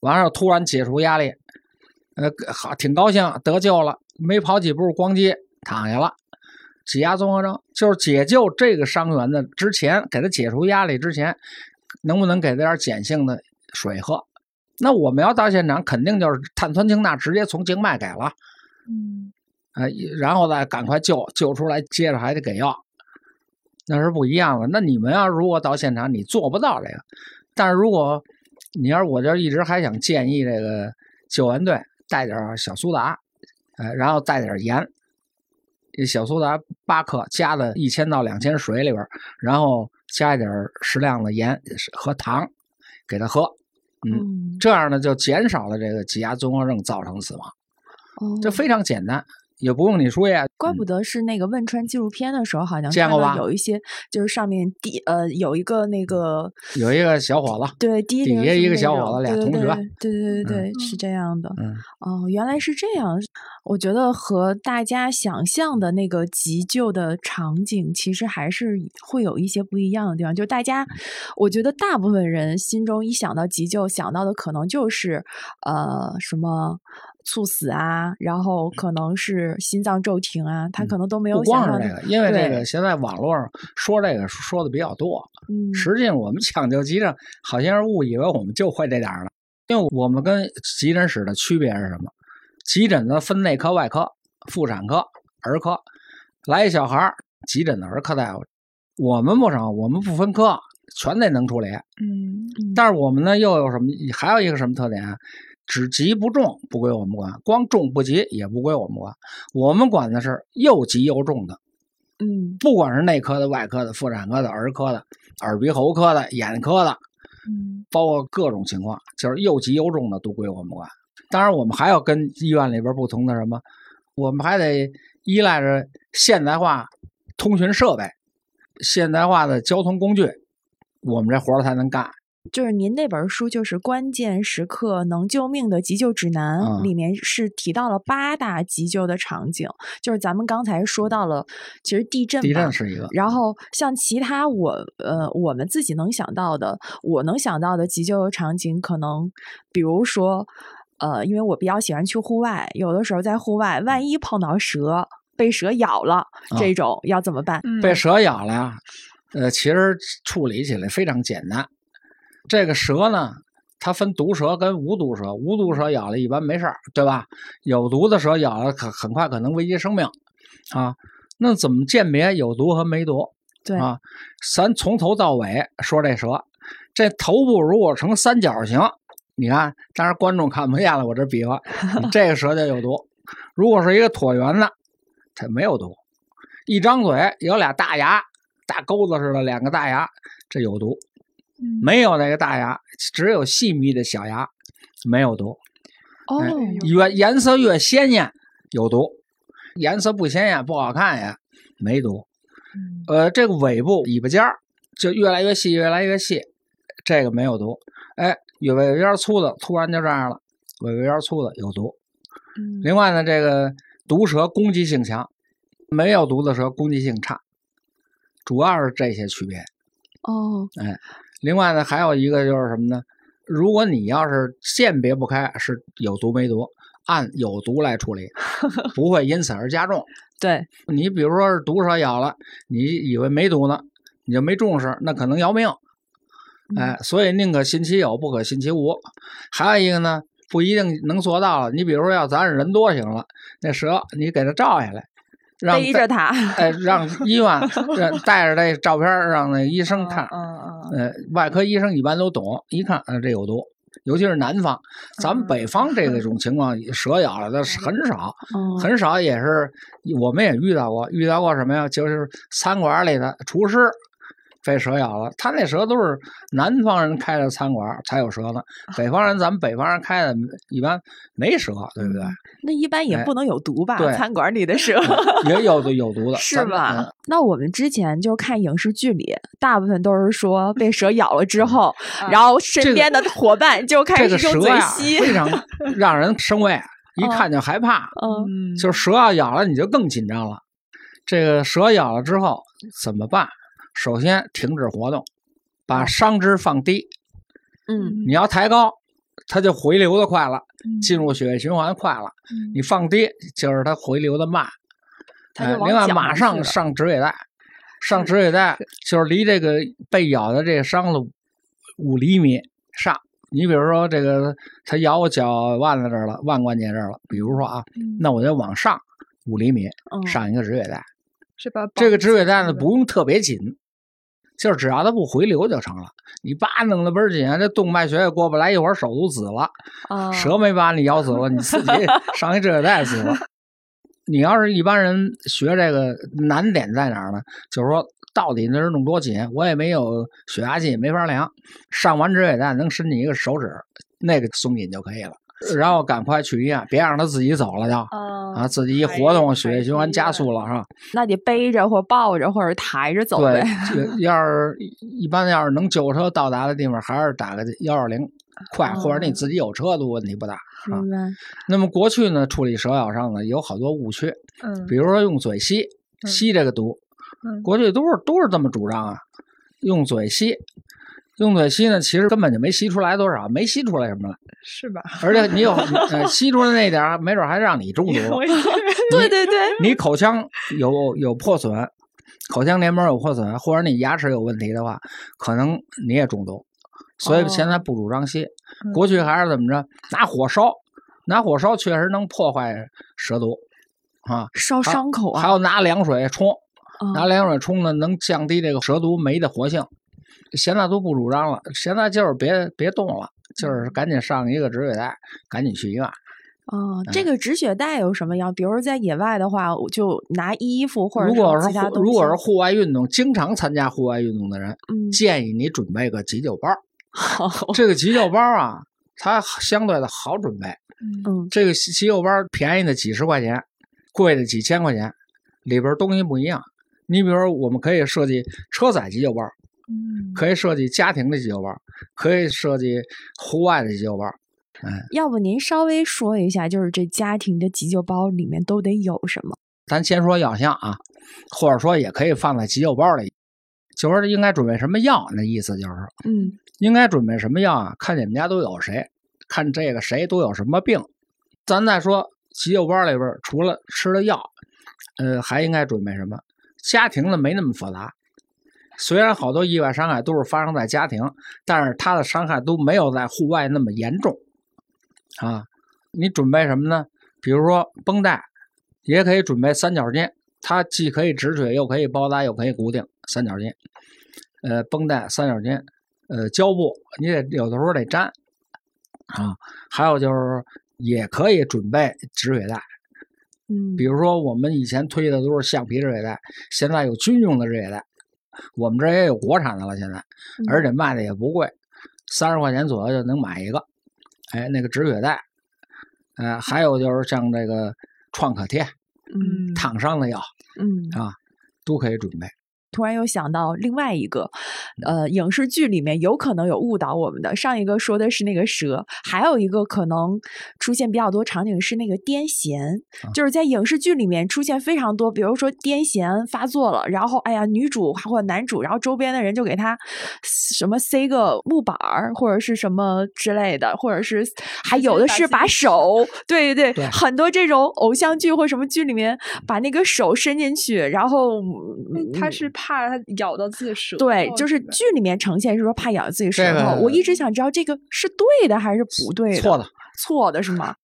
[SPEAKER 3] 完事突然解除压力，呃，好，挺高兴得救了，没跑几步，咣叽躺下了。挤压综合征就是解救这个伤员的之前，给他解除压力之前，能不能给他点碱性的水喝？那我们要到现场，肯定就是碳酸氢钠直接从静脉给了，
[SPEAKER 2] 嗯，
[SPEAKER 3] 哎，然后再赶快救救出来，接着还得给药，那是不一样的。那你们要如果到现场，你做不到这个，但是如果你要是我这一直还想建议这个救援队带点小苏打，呃，然后带点盐，小苏打八克，加的一千到两千水里边，然后加一点适量的盐和糖，给他喝。嗯，这样呢就减少了这个挤压综合症造成死亡，这非常简单。也不用你说呀，
[SPEAKER 1] 怪不得是那个汶川纪录片的时候，好像
[SPEAKER 3] 见过吧？
[SPEAKER 1] 有一些就是上面第呃有一个那个
[SPEAKER 3] 有一个小伙子，
[SPEAKER 1] 对，底
[SPEAKER 3] 下一个小伙子，俩同学，
[SPEAKER 1] 对对对对，是这样的。
[SPEAKER 3] 嗯，
[SPEAKER 1] 哦，原来是这样。我觉得和大家想象的那个急救的场景，其实还是会有一些不一样的地方。就大家，我觉得大部分人心中一想到急救，想到的可能就是呃什么。猝死啊，然后可能是心脏骤停啊，他可能都没有
[SPEAKER 3] 想到这个，因为这个现在网络上说这个说的比较多。
[SPEAKER 1] 嗯，
[SPEAKER 3] 实际上我们抢救急诊，好像是误以为我们就会这点了。因为我们跟急诊室的区别是什么？急诊的分内科、外科、妇产科、儿科，来一小孩急诊的儿科大夫，我们不成，我们不分科，全得能处理。
[SPEAKER 2] 嗯，
[SPEAKER 3] 但是我们呢又有什么？还有一个什么特点？只急不重不归我们管，光重不急也不归我们管。我们管的是又急又重的，
[SPEAKER 1] 嗯，
[SPEAKER 3] 不管是内科的、外科的、妇产科的、儿科的、耳鼻喉科的、眼科的，
[SPEAKER 2] 嗯，
[SPEAKER 3] 包括各种情况，就是又急又重的都归我们管。当然，我们还要跟医院里边不同的什么，我们还得依赖着现代化通讯设备、现代化的交通工具，我们这活才能干。
[SPEAKER 1] 就是您那本书，就是《关键时刻能救命的急救指南》，里面是提到了八大急救的场景。就是咱们刚才说到了，其实地震，
[SPEAKER 3] 地震是一个。
[SPEAKER 1] 然后像其他我呃我们自己能想到的，我能想到的急救场景，可能比如说呃，因为我比较喜欢去户外，有的时候在户外，万一碰到蛇，被蛇咬了，这种要怎么办？
[SPEAKER 3] 被蛇咬了呀？呃，其实处理起来非常简单。这个蛇呢，它分毒蛇跟无毒蛇。无毒蛇咬了一般没事儿，对吧？有毒的蛇咬了，可很快可能危及生命啊。那怎么鉴别有毒和没毒？
[SPEAKER 1] 对
[SPEAKER 3] 啊，咱从头到尾说这蛇，这头部如果成三角形，你看，当然观众看不见了，我这比划，这个蛇就有毒。如果是一个椭圆的，它没有毒。一张嘴有俩大牙，大钩子似的两个大牙，这有毒。没有那个大牙，只有细密的小牙，没有毒。
[SPEAKER 1] 哦，
[SPEAKER 3] 越颜色越鲜艳有毒，颜色不鲜艳不好看呀，没毒。呃，这个尾部尾巴尖儿就越来越细，越来越细，这个没有毒。哎，尾巴尖粗的突然就这样了，尾巴尖粗的有毒。另外呢，这个毒蛇攻击性强，没有毒的蛇攻击性差，主要是这些区别。
[SPEAKER 1] 哦，
[SPEAKER 3] 哎。另外呢，还有一个就是什么呢？如果你要是鉴别不开是有毒没毒，按有毒来处理，*laughs* 不会因此而加重。
[SPEAKER 1] 对
[SPEAKER 3] 你，比如说是毒蛇咬了，你以为没毒呢，你就没重视，那可能要命。哎，所以宁可信其有，不可信其无。还有一个呢，不一定能做到了。你比如说，要咱人多行了，那蛇你给它照下来。
[SPEAKER 1] 背着他，
[SPEAKER 3] 哎，让医院让带着这照片，让那医生看。
[SPEAKER 2] 嗯
[SPEAKER 3] 外科医生一般都懂，一看，呃，这有毒。尤其是南方，咱们北方这个种情况，蛇咬了的很少，很少，也是我们也遇到过。遇到过什么呀？就是餐馆里的厨师被蛇咬了。他那蛇都是南方人开的餐馆才有蛇呢，北方人咱们北方人开的一般没蛇，对不对？
[SPEAKER 1] 那一般也不能有毒吧？
[SPEAKER 3] 对
[SPEAKER 1] 餐馆里的蛇
[SPEAKER 3] 也有的有毒的，*laughs*
[SPEAKER 1] 是吧
[SPEAKER 3] 嗯？
[SPEAKER 1] 那我们之前就看影视剧里，大部分都是说被蛇咬了之后，
[SPEAKER 2] 啊
[SPEAKER 1] 然后身边的伙伴就开始用嘴吸。
[SPEAKER 3] 非常 *laughs* 让人生畏，一
[SPEAKER 1] 嗯
[SPEAKER 3] 看就害怕。
[SPEAKER 1] 嗯
[SPEAKER 2] 嗯，
[SPEAKER 3] 就是蛇要咬了，你就更紧张了。这个蛇咬了之后怎么办？首先停止活动，把伤肢放低。
[SPEAKER 1] 嗯
[SPEAKER 3] 你要抬高，它就回流的快了，
[SPEAKER 2] 嗯
[SPEAKER 3] 进入血液循环快了。
[SPEAKER 2] 嗯
[SPEAKER 3] 你放低，就是它回流的慢。
[SPEAKER 1] 它就
[SPEAKER 3] 哎另外，马上上止血带，上止血带就是离这个被咬的这个伤了五厘米上。你比如说这个，它咬我脚腕子这儿了，腕关节这儿了。比如说啊，
[SPEAKER 2] 嗯
[SPEAKER 3] 那我就往上五厘米
[SPEAKER 1] 嗯
[SPEAKER 3] 上一个止血带。
[SPEAKER 2] 是吧？
[SPEAKER 3] 这个止血带呢不用特别紧，就是只要它不回流就成了。你叭弄的倍儿紧，这动脉血也过不来，一会儿手都紫了。
[SPEAKER 1] 啊，
[SPEAKER 3] 蛇没把你咬死了，你自己 *laughs* 上一止血带死了。你要是一般人学这个难点在哪儿呢？就是说到底那是弄多紧，我也没有血压计，没法量。上完止血带能伸进一个手指，那个松紧就可以了。然后赶快去医院，别让他自己走了就
[SPEAKER 1] 啊
[SPEAKER 3] 啊，自己一活动，血液循环加速了是吧？
[SPEAKER 1] 那得背着或抱着或者抬着走
[SPEAKER 3] 对
[SPEAKER 1] 呗。，
[SPEAKER 3] 对 *laughs* 要是一般要是能救护车到达的地方，还是打个幺二零快，或者你自己有车都问题不大。啊。那么过去呢，处理蛇咬伤呢有好多误区，
[SPEAKER 2] 嗯
[SPEAKER 3] 比如说用嘴吸
[SPEAKER 2] 嗯
[SPEAKER 3] 吸这个毒，
[SPEAKER 2] 嗯
[SPEAKER 3] 过去都是都是这么主张啊，用嘴吸。用嘴吸呢，其实根本就没吸出来多少，没吸出来什么了，
[SPEAKER 2] 是吧？
[SPEAKER 3] 而且你有 *laughs* 呃吸出来那点儿，没准还让你中毒 *laughs*
[SPEAKER 1] 对对对，
[SPEAKER 3] 你口腔有有破损，口腔黏膜有破损，或者你牙齿有问题的话，可能你也中毒。所以现在不主张吸。
[SPEAKER 2] 嗯
[SPEAKER 3] 过去还是怎么着，拿火烧，拿火烧确实能破坏蛇毒啊。
[SPEAKER 1] 烧伤口啊，
[SPEAKER 3] 还有拿凉水冲，
[SPEAKER 1] 啊
[SPEAKER 3] 拿凉水冲呢，能降低这个蛇毒酶的活性。现在都不主张了，现在就是别别动了，就是赶紧上一个止血带，赶紧去医院。
[SPEAKER 1] 哦，这个止血带有什么样？比如说在野外的话，我就拿衣服或者
[SPEAKER 3] 如果是。户如果是户外运动，经常参加户外运动的人，
[SPEAKER 1] 嗯，
[SPEAKER 3] 建议你准备个急救包。
[SPEAKER 1] 好，*laughs*
[SPEAKER 3] 这个急救包啊，它相对的好准备。
[SPEAKER 1] 嗯
[SPEAKER 3] 这个急救包便宜的几十块钱，贵的几千块钱，里边东西不一样。你比如说，我们可以设计车载急救包，
[SPEAKER 2] 嗯
[SPEAKER 3] 可以设计家庭的急救包，可以设计户外的急救包。
[SPEAKER 1] 要不您稍微说一下，就是这家庭的急救包里面都得有什么？
[SPEAKER 3] 咱先说药箱啊，或者说也可以放在急救包里，就说应该准备什么药，那意思就是
[SPEAKER 1] 嗯
[SPEAKER 3] 应该准备什么药啊？看你们家都有谁，看这个谁都有什么病。咱再说急救包里边除了吃的药，呃，还应该准备什么？家庭的没那么复杂。虽然好多意外伤害都是发生在家庭，但是它的伤害都没有在户外那么严重啊。你准备什么呢？比如说绷带，也可以准备三角巾，它既可以止血，又可以包扎，又可以固定。三角巾，呃，绷带、三角巾，呃，胶布，你得有的时候得粘啊。还有就是也可以准备止血带，
[SPEAKER 1] 嗯，
[SPEAKER 3] 比如说我们以前推的都是橡皮止血带，现在有军用的止血带，我们这也有国产的了，现在，而且卖的也不贵，三十块钱左右就能买一个。哎，那个止血带，呃，还有就是像这个创可贴、
[SPEAKER 1] 嗯
[SPEAKER 3] 烫伤的药
[SPEAKER 1] 嗯，
[SPEAKER 3] 啊，都可以准备。
[SPEAKER 1] 突然又想到另外一个，呃，影视剧里面有可能有误导我们的。上一个说的是那个蛇，还有一个可能出现比较多场景是那个癫痫，就是在影视剧里面出现非常多，比如说癫痫发作了，然后哎呀，女主或者男主，然后周边的人就给他什么塞个木板儿或者是什么之类的，或者是还有的是把手，对对
[SPEAKER 3] 对
[SPEAKER 1] 很多这种偶像剧或什么剧里面把那个手伸进去，然后嗯
[SPEAKER 2] 他是怕它咬到自己舌头，
[SPEAKER 1] 对，就是剧里面呈现是说怕咬到自己舌
[SPEAKER 3] 这
[SPEAKER 1] 头。
[SPEAKER 3] 个
[SPEAKER 1] 我一直想知道这个是对的还是不对的？
[SPEAKER 3] 错的。
[SPEAKER 1] 错的是吗？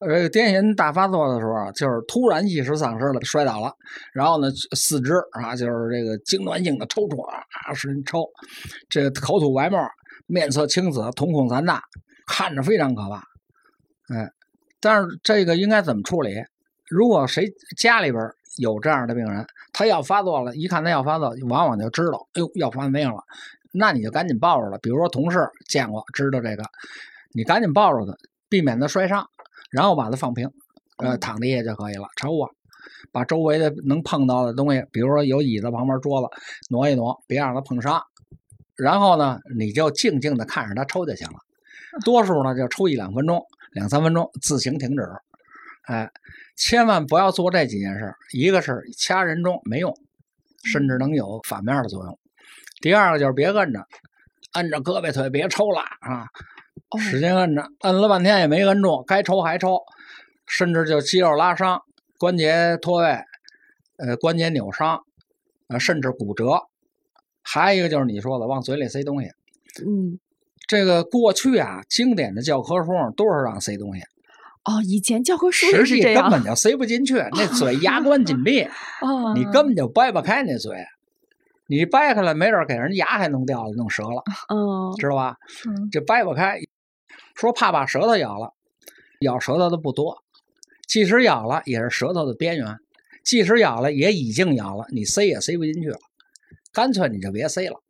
[SPEAKER 3] 呃，癫痫大发作的时候啊，就是突然意识丧失了，摔倒了，然后呢，四肢啊，就是这个痉挛性的抽搐啊，啊使劲抽，这个口吐白沫，面色青紫，瞳孔散大，看着非常可怕。哎，但是这个应该怎么处理？如果谁家里边有这样的病人，他要发作了，一看他要发作，往往就知道，哎呦要犯病了，那你就赶紧抱着了。比如说同事见过，知道这个，你赶紧抱着他，避免他摔伤，然后把他放平，呃，躺地下就可以了，抽啊，把周围的能碰到的东西，比如说有椅子旁边桌子，挪一挪，别让他碰伤。然后呢，你就静静的看着他抽就行了。多数呢就抽一两分钟、两三分钟，自行停止。哎，千万不要做这几件事。一个是掐人中没用，甚至能有反面的作用。第二个就是别摁着，摁着胳膊腿别抽了啊，使劲摁着，摁了半天也没摁住，该抽还抽，甚至就肌肉拉伤、关节脱位、呃关节扭伤，呃甚至骨折。还有一个就是你说的往嘴里塞东西。
[SPEAKER 1] 嗯，
[SPEAKER 3] 这个过去啊，经典的教科书上都是让塞东西。
[SPEAKER 1] 哦，以前教科书
[SPEAKER 3] 实际
[SPEAKER 1] 也是这样。
[SPEAKER 3] 根本就塞不进去，那嘴牙关紧闭，*laughs*
[SPEAKER 1] 哦，
[SPEAKER 3] 你根本就掰不开那嘴。你掰开了，没准给人牙还弄掉了，弄折了，
[SPEAKER 1] 嗯
[SPEAKER 3] 知道吧？
[SPEAKER 2] 嗯
[SPEAKER 3] 这掰不开，说怕把舌头咬了，咬舌头的不多，即使咬了也是舌头的边缘，即使咬了也已经咬了，你塞也塞不进去了，干脆你就别塞了，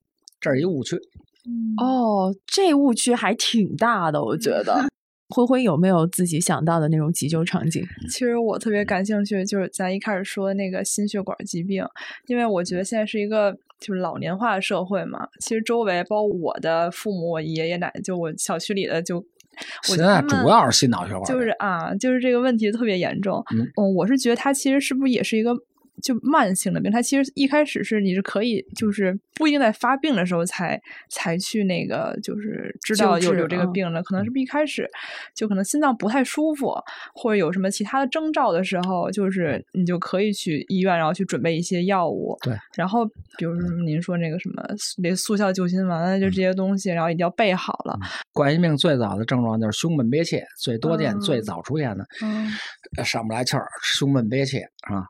[SPEAKER 3] 这是一误区。
[SPEAKER 2] 嗯
[SPEAKER 1] 哦，这误区还挺大的，我觉得。灰灰有没有自己想到的那种急救场景？
[SPEAKER 2] 其实我特别感兴趣，就是咱一开始说的那个心血管疾病，因为我觉得现在是一个就是老年化的社会嘛。其实周围包括我的父母、我爷爷奶奶，就我小区里的，就我
[SPEAKER 3] 现在主要是心脑血管，
[SPEAKER 2] 就是啊，就是这个问题特别严重。
[SPEAKER 3] 嗯
[SPEAKER 2] 嗯，我是觉得它其实是不是也是一个就慢性的病？它其实一开始是你是可以，就是不一定在发病的时候才才去那个，就是知道
[SPEAKER 1] 救治
[SPEAKER 2] 有有这个
[SPEAKER 1] 嗯
[SPEAKER 2] 病的，可能是不一开始就可能心脏不太舒服，或者有什么其他的征兆的时候，就是你就可以去医院，然后去准备一些药物。
[SPEAKER 3] 对，
[SPEAKER 2] 然后比如说您说那个什么那速效救心丸啊，就这些东西，然后一定要备好了。
[SPEAKER 3] 冠心病最早的症状就是胸闷憋气，最多见、最
[SPEAKER 2] 嗯
[SPEAKER 3] 早出现的，
[SPEAKER 2] 嗯
[SPEAKER 3] 呃上不来气儿，胸闷憋气啊，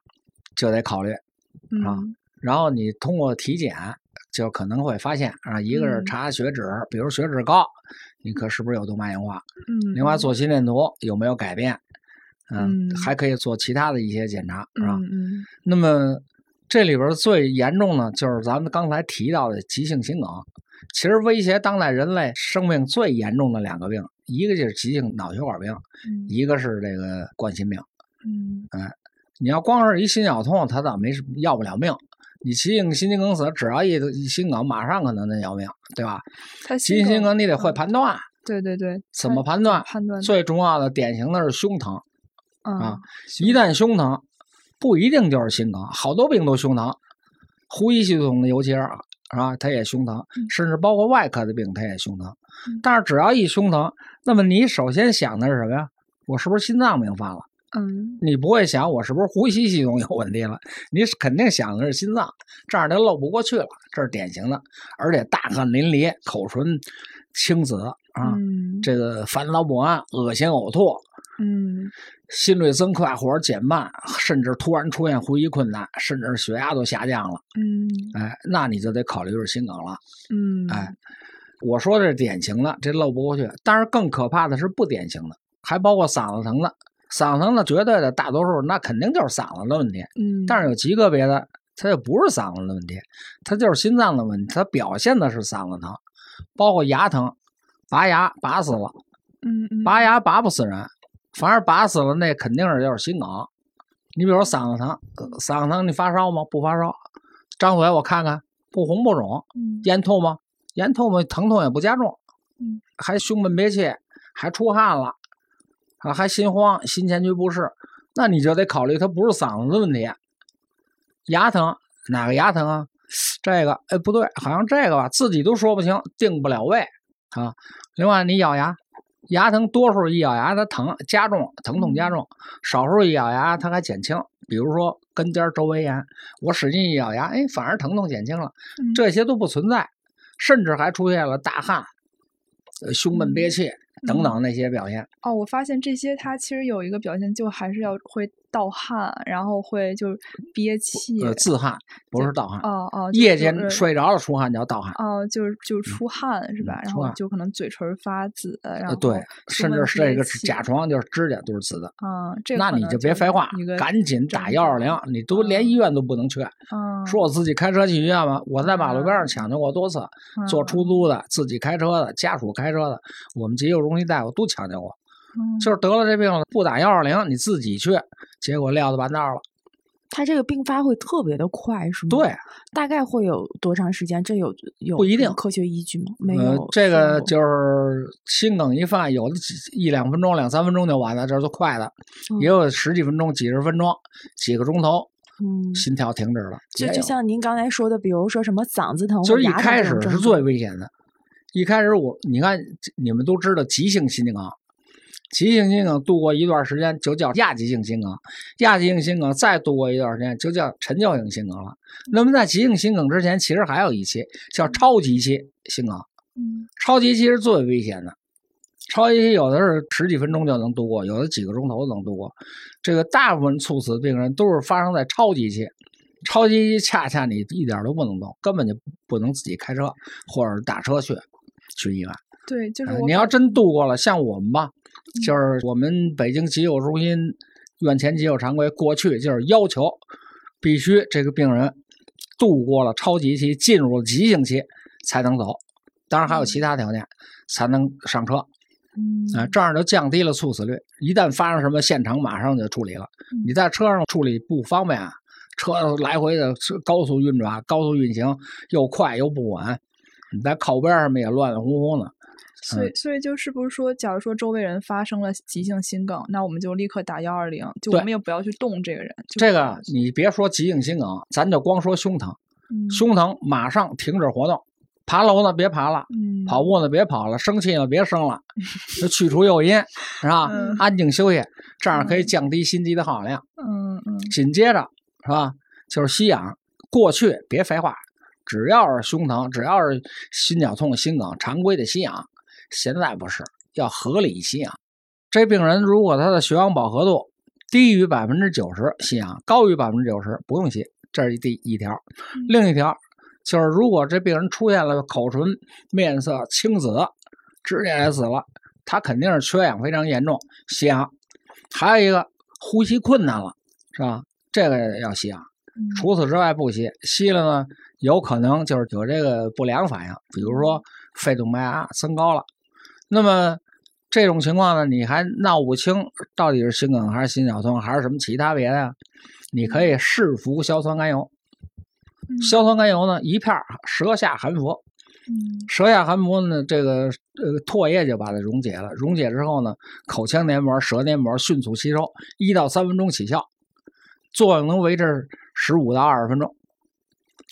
[SPEAKER 3] 就得考虑。啊
[SPEAKER 2] 嗯
[SPEAKER 3] 然后你通过体检，就可能会发现啊，一个是
[SPEAKER 2] 嗯
[SPEAKER 3] 查血脂，比如血脂高，你可是不是有动脉硬化？
[SPEAKER 2] 嗯，
[SPEAKER 3] 另外做心电图有没有改变？嗯，
[SPEAKER 2] 嗯
[SPEAKER 3] 还可以做其他的一些检查，是吧？那么这里边最严重的就是咱们刚才提到的急性心梗。其实威胁当代人类生命最严重的两个病，一个就是急性脑血管病，
[SPEAKER 2] 嗯
[SPEAKER 3] 一个是这个冠心病。
[SPEAKER 2] 嗯
[SPEAKER 3] 你要光是一心绞痛，他倒没什要不了命。你急性心肌梗死，只要一一心梗，马上可能能要命，对吧？
[SPEAKER 2] 他
[SPEAKER 3] 急性心梗你得会
[SPEAKER 2] 嗯
[SPEAKER 3] 判断，
[SPEAKER 2] 对对对，
[SPEAKER 3] 怎么判断？
[SPEAKER 2] 判断
[SPEAKER 3] 最重要的典型的是胸疼，
[SPEAKER 2] 啊
[SPEAKER 3] 啊一旦胸疼，不一定就是心梗，好多病都胸疼，呼吸系统的尤其是啊，它也胸疼，
[SPEAKER 2] 嗯
[SPEAKER 3] 甚至包括外科的病它也胸疼
[SPEAKER 2] 嗯。
[SPEAKER 3] 但是只要一胸疼，那么你首先想的是什么呀？我是不是心脏病犯了？
[SPEAKER 2] 嗯。
[SPEAKER 3] 你不会想我是不是呼吸系统有问题了，你是肯定想的是心脏，这样就漏不过去了，这是典型的，而且大汗淋漓、口唇青紫啊，
[SPEAKER 2] 嗯。
[SPEAKER 3] 这个烦恼不安、恶心呕吐，
[SPEAKER 2] 嗯。
[SPEAKER 3] 心率增快或者减慢，甚至突然出现呼吸困难，甚至血压都下降了，
[SPEAKER 2] 嗯。
[SPEAKER 3] 哎，那你就得考虑是心梗了。
[SPEAKER 2] 嗯。
[SPEAKER 3] 哎我说的是典型的，这漏不过去，但是更可怕的是不典型的，还包括嗓子疼的。嗓子疼的绝对的大多数，那肯定就是嗓子的问题。
[SPEAKER 2] 嗯，
[SPEAKER 3] 但是有极个别的，它就不是嗓子的问题，它就是心脏的问题，它表现的是嗓子疼，包括牙疼，拔牙拔死了，
[SPEAKER 2] 嗯嗯
[SPEAKER 3] 拔牙拔不死人，反而拔死了那肯定是就是心梗。你比如说嗓子疼，呃嗓子疼你发烧吗？不发烧，张嘴我看看，不红不肿，
[SPEAKER 2] 嗯
[SPEAKER 3] 咽痛吗？咽痛吗？疼痛也不加重，
[SPEAKER 2] 嗯，
[SPEAKER 3] 还胸闷憋气，还出汗了，啊，还心慌、心前区不适，那你就得考虑它不是嗓子的问题。牙疼哪个牙疼啊？这个哎不对，好像这个吧，自己都说不清，定不了位啊。另外你咬牙，牙疼多数一咬牙它疼加重，疼痛加重；少数一咬牙它还减轻。比如说根尖周围炎，我使劲一咬牙，哎，反而疼痛减轻了，
[SPEAKER 2] 嗯
[SPEAKER 3] 这些都不存在，甚至还出现了大汗、呃胸闷憋气等等那些表现。
[SPEAKER 2] 哦，我发现这些它其实有一个表现，就还是要会盗汗，然后会就是憋气。
[SPEAKER 3] 呃，自汗不是盗汗。
[SPEAKER 2] 哦哦。
[SPEAKER 3] 夜间睡着了出汗叫盗汗。
[SPEAKER 2] 哦，就是就出汗是吧？然后就可能嘴唇发紫，然后
[SPEAKER 3] 对，甚至是这个甲床就是指甲都是紫的。
[SPEAKER 2] 嗯，
[SPEAKER 3] 那你就别废话，赶紧打幺二零，你都连医院都不能去。
[SPEAKER 2] 嗯。
[SPEAKER 3] 说我自己开车去医院吗？我在马路边上抢救过多次，坐出租的、自己开车的、家属开车的，我们急救中心大夫都抢救过。就是得了这病了，不打幺二零，你自己去，结果撂到半道了。
[SPEAKER 1] 他这个病发会特别的快，是吗？
[SPEAKER 3] 对，
[SPEAKER 1] 大概会有多长时间？这有有
[SPEAKER 3] 不一定
[SPEAKER 1] 科学依据吗？没有。
[SPEAKER 3] 这个就是心梗一犯，有的一两分钟、两三分钟就完了，这是快的；也有十几分钟、几十分钟、几个钟头，
[SPEAKER 1] 嗯，
[SPEAKER 3] 心跳停止了。
[SPEAKER 1] 就就像您刚才说的，比如说什么嗓子疼，
[SPEAKER 3] 就是一开始是最危险的。一开始我你看，你们都知道急性心肌梗。急性心梗度过一段时间就叫亚急性心梗，亚急性心梗再度过一段时间就叫陈旧性心梗了。那么在急性心梗之前，其实还有一期叫超级期心梗。
[SPEAKER 2] 嗯，
[SPEAKER 3] 超级期是最危险的，超级期有的是十几分钟就能度过，有的几个钟头能度过。这个大部分猝死病人都是发生在超级期，超级期恰恰你一点都不能动，根本就不能自己开车或者打车去去医院。
[SPEAKER 2] 对，就是
[SPEAKER 3] 你要真度过了，像我们吧。就是我们北京急救中心院前急救常规，过去就是要求必须这个病人度过了超级期，进入了急性期才能走。当然还有其他条件才能上车。啊，这样就降低了猝死率。一旦发生什么，现场马上就处理了。你在车上处理不方便啊，车来回的高速运转、高速运行又快又不稳，你在靠边上面也乱乱哄哄的。
[SPEAKER 2] 所以，所以就是不是说，假如说周围人发生了急性心梗，那我们就立刻打幺二零，就我们也不要去动这个人。
[SPEAKER 3] 这个你别说急性心梗，咱就光说胸疼，胸疼马上停止活动，爬楼呢别爬了，跑步呢别跑了，生气呢别生了，就去除诱因，*laughs* 是吧？安静休息，这样可以降低心肌的耗氧量。
[SPEAKER 2] 嗯嗯。
[SPEAKER 3] 紧接着是吧？就是吸氧，过去别废话，只要是胸疼，只要是心绞痛、心梗，常规的吸氧。现在不是要合理吸氧，这病人如果他的血氧饱和度低于百分之九十，吸氧；高于百分之九十，不用吸。这是第一条。另一条就是，如果这病人出现了口唇面色青紫，直接也死了，他肯定是缺氧非常严重，吸氧。还有一个呼吸困难了，是吧？这个要吸氧。除此之外不吸，吸了呢，有可能就是有这个不良反应，比如说肺动脉压增高了。那么这种情况呢，你还闹不清到底是心梗还是心绞痛还是什么其他别的呀？你可以试服硝酸甘油。硝酸甘油呢，一片舌下含服。舌下含服呢，这个呃唾液就把它溶解了。溶解之后呢，口腔黏膜、舌黏膜迅速吸收，一到三分钟起效，作用能维持十五到二十分钟。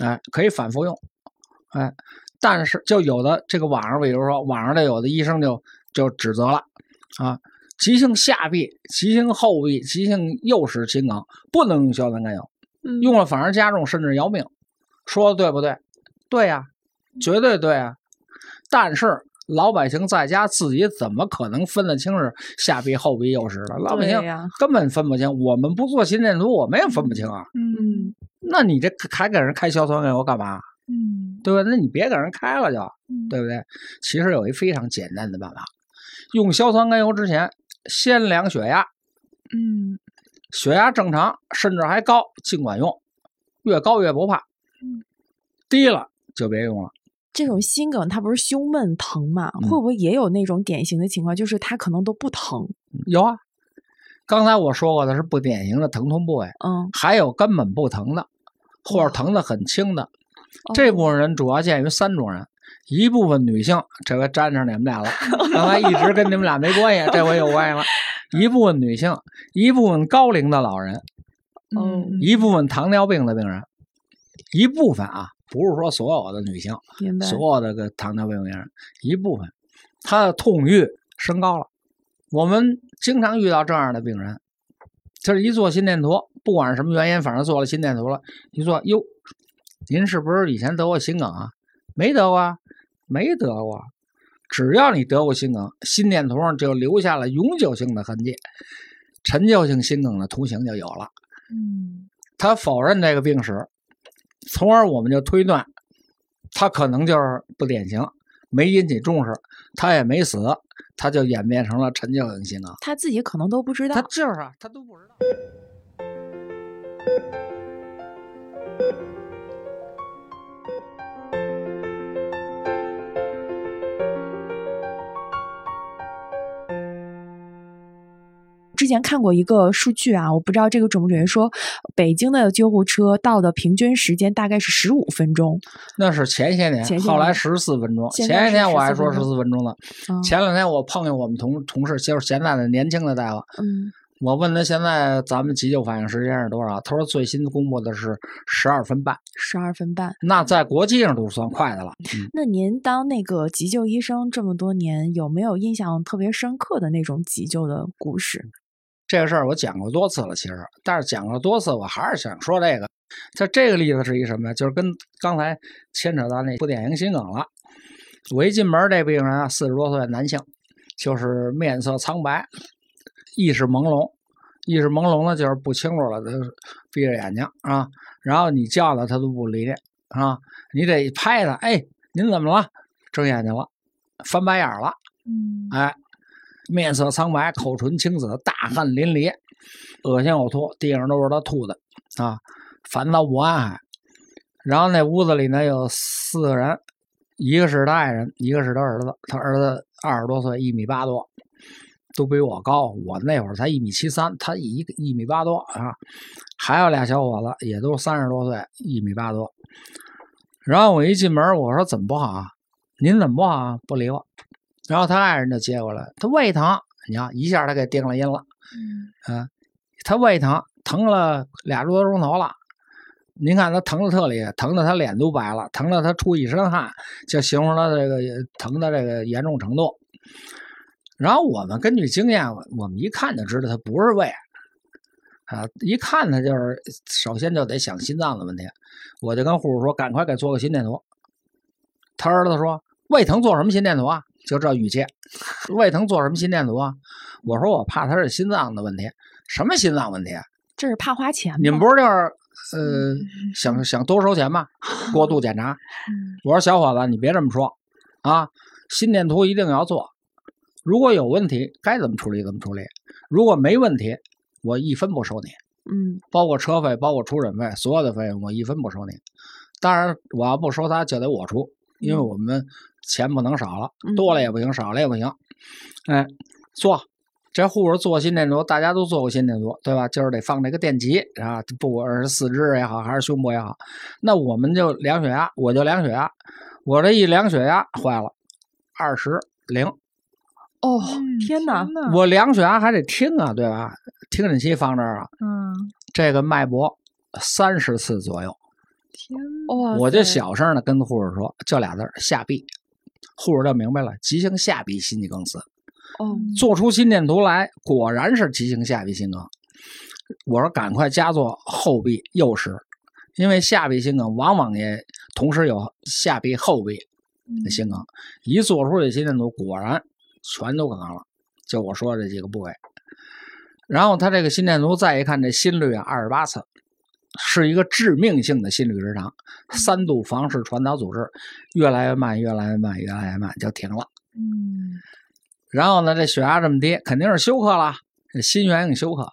[SPEAKER 3] 哎，可以反复用。哎。但是，就有的这个网上，比如说网上的有的医生就就指责了啊，急性下臂、急性后臂、急性右室心梗不能用硝酸甘油，用了反而加重甚至要命，说的对不对？对呀，绝对对啊。但是老百姓在家自己怎么可能分得清是下臂、后壁、右室的？老百姓根本分不清。我们不做心电图，我们也分不清啊。
[SPEAKER 2] 嗯，
[SPEAKER 3] 那你这还给人开硝酸甘油干嘛？
[SPEAKER 2] 嗯，
[SPEAKER 3] 对吧？那你别给人开了，就对不对？其实有一非常简单的办法，用硝酸甘油之前先量血压。
[SPEAKER 2] 嗯，
[SPEAKER 3] 血压正常甚至还高，尽管用，越高越不怕。嗯低了就别用了。
[SPEAKER 1] 这种心梗它不是胸闷疼吗？会不会也有那种典型的情况，就是它可能都不疼？
[SPEAKER 3] 有啊，刚才我说过的是不典型的疼痛部位。
[SPEAKER 1] 嗯，
[SPEAKER 3] 还有根本不疼的，或者疼的很轻的。这部分人主要见于三种人：一部分女性，这回沾上你们俩了，*laughs* 刚才一直跟你们俩没关系，这回有关系了。*laughs* 一部分女性，一部分高龄的老人，
[SPEAKER 2] 嗯，
[SPEAKER 3] 一部分糖尿病的病人，一部分啊，不是说所有的女性，所有的个糖尿病病人，一部分，他的痛欲升高了。我们经常遇到这样的病人，就是一做心电图，不管是什么原因，反正做了心电图了，一做哟。您是不是以前得过心梗啊？没得过，没得过。只要你得过心梗，心电图上就留下了永久性的痕迹。陈旧性心梗的图形就有了。
[SPEAKER 2] 嗯，
[SPEAKER 3] 他否认这个病史，从而我们就推断，他可能就是不典型，没引起重视，他也没死，他就演变成了陈旧性心梗。
[SPEAKER 1] 他自己可能都不知道。
[SPEAKER 3] 他就是啊，他都不知道。
[SPEAKER 1] 之前看过一个数据啊，我不知道这个准不准确，说北京的救护车到的平均时间大概是十五分钟。
[SPEAKER 3] 那是前些年，
[SPEAKER 1] 前些
[SPEAKER 3] 后来十四分钟。前些天我还说十四分钟呢。
[SPEAKER 1] 嗯
[SPEAKER 3] 前两天我碰见我们同同事，就是现在的年轻的大夫，
[SPEAKER 1] 嗯，
[SPEAKER 3] 我问他现在咱们急救反应时间是多少？他说最新公布的是十二分半，
[SPEAKER 1] 十二分半。
[SPEAKER 3] 那在国际上都算快的了。嗯，
[SPEAKER 1] 那您当那个急救医生这么多年，有没有印象特别深刻的那种急救的故事？
[SPEAKER 3] 这个事儿我讲过多次了，其实，但是讲了多次，我还是想说这个。就这个例子是一什么呀？就是跟刚才牵扯到那不典型心梗了。我一进门，这病人啊，四十多岁男性，就是面色苍白，意识朦胧。意识朦胧呢，就是不清楚了，他闭着眼睛啊。然后你叫他，他都不理你啊。你得拍他，哎，您怎么了？睁眼睛了，翻白眼儿了，
[SPEAKER 2] 嗯，
[SPEAKER 3] 哎，面色苍白，口唇青紫，大汗淋漓，恶心呕吐，地上都是他吐的啊，烦躁不安。然后那屋子里呢有四个人，一个是他爱人，一个是他儿子，他儿子二十多岁，一米八多，都比我高。我那会儿才一米七三，他一一米八多啊。还有俩小伙子，也都三十多岁，一米八多。然后我一进门，我说怎么不好啊？您怎么不好啊？不理我。然后他爱人就接过来，他胃疼，你看一下他给定了音了。
[SPEAKER 2] 嗯，
[SPEAKER 3] 啊，他胃疼，疼了俩多钟头了。您看他疼的特厉害，疼的他脸都白了，疼的他出一身汗，就形容他这个疼的这个严重程度。然后我们根据经验，我们一看就知道他不是胃，啊，一看他就是首先就得想心脏的问题。我就跟护士说，赶快给做个心电图。他儿子说，胃疼做什么心电图啊？就这语气，胃疼做什么心电图啊？我说我怕他是心脏的问题，什么心脏问题啊？
[SPEAKER 1] 这是怕花钱吗？
[SPEAKER 3] 你们不是就是呃想想多收钱吗？*laughs* 过度检查。
[SPEAKER 2] 嗯
[SPEAKER 3] 我说小伙子，你别这么说啊，心电图一定要做。如果有问题，该怎么处理怎么处理。如果没问题，我一分不收你，
[SPEAKER 1] 嗯
[SPEAKER 3] 包括车费，包括出诊费，所有的费用我一分不收你。当然，我要不收他，就得我出，因为我们钱不能少了，
[SPEAKER 1] 嗯
[SPEAKER 3] 多了也不行，少了也不行。哎，做。这护士做心电图，大家都做过心电图，对吧？就是得放这个电极啊，不管是四肢也好，还是胸部也好。那我们就量血压，我就量血压，我这一量血压坏了，二十零，
[SPEAKER 1] 哦，
[SPEAKER 2] 嗯
[SPEAKER 1] 天哪！
[SPEAKER 2] 呐，
[SPEAKER 3] 我量血压还得听啊，对吧？听诊器放这儿啊，
[SPEAKER 2] 嗯，
[SPEAKER 3] 这个脉搏三十次左右，
[SPEAKER 2] 天呐，
[SPEAKER 1] 哇
[SPEAKER 3] 我就小声的跟护士说，就俩字儿下闭，护士就明白了，急性下闭心肌梗死。
[SPEAKER 1] 哦，
[SPEAKER 3] 做出心电图来，果然是急性下壁心梗。我说赶快加做后壁右室，因为下壁心梗往往也同时有下壁后壁的心梗。一做出这心电图，果然全都可能了，就我说的这几个部位。然后他这个心电图再一看，这心率啊二十八次，是一个致命性的心律失常，三度房室传导阻滞，越来越慢，越来越慢，越来越慢，就停了。
[SPEAKER 2] 嗯
[SPEAKER 3] 然后呢，这血压这么低，肯定是休克了，心源性休克。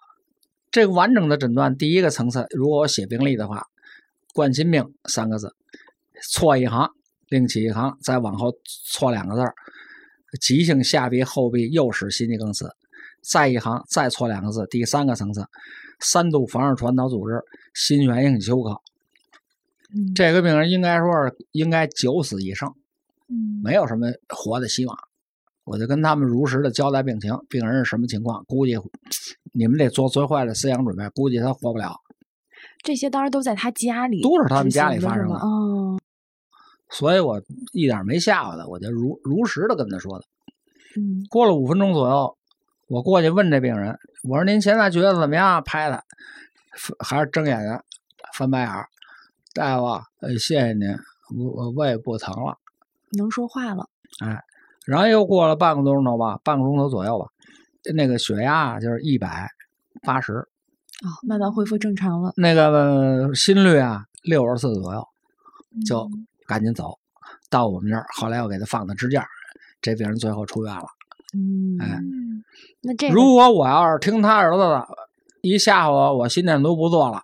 [SPEAKER 3] 这个完整的诊断，第一个层次，如果我写病历的话，冠心病三个字，错一行，另起一行，再往后错两个字儿，急性下臂后壁右室心肌梗死，再一行再错两个字，第三个层次，三度房室传导阻滞，心源性休克。
[SPEAKER 1] 嗯
[SPEAKER 3] 这个病人应该说是应该九死一生。
[SPEAKER 2] 嗯，
[SPEAKER 3] 没有什么活的希望。我就跟他们如实的交代病情，病人是什么情况，估计你们得做最坏的思想准备，估计他活不了。
[SPEAKER 1] 这些当然都在他家里，
[SPEAKER 3] 都是他们家里发生的
[SPEAKER 1] 哦，
[SPEAKER 3] 所以我一点没吓唬他，我就如如实的跟他说的。
[SPEAKER 1] 嗯
[SPEAKER 3] 过了五分钟左右，我过去问这病人，我说您现在觉得怎么样？拍他，还是睁眼睛翻白眼儿。大夫，呃，谢谢您，我我胃不疼了。
[SPEAKER 1] 能说话了，哎
[SPEAKER 3] 然后又过了半个多钟头吧，半个钟头左右吧，那个血压啊就是一百，八十，
[SPEAKER 1] 哦，慢慢恢复正常了。
[SPEAKER 3] 那个心率啊，六十四左右，就赶紧走到我们这儿。后来又给他放的支架，这病人最后出院了。
[SPEAKER 1] 嗯，
[SPEAKER 3] 哎，
[SPEAKER 1] 那这
[SPEAKER 3] 如果我要是听他儿子的，一吓唬我，我心电图不做了，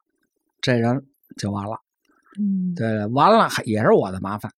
[SPEAKER 3] 这人就完了。
[SPEAKER 1] 嗯，
[SPEAKER 3] 对，完了也是我的麻烦。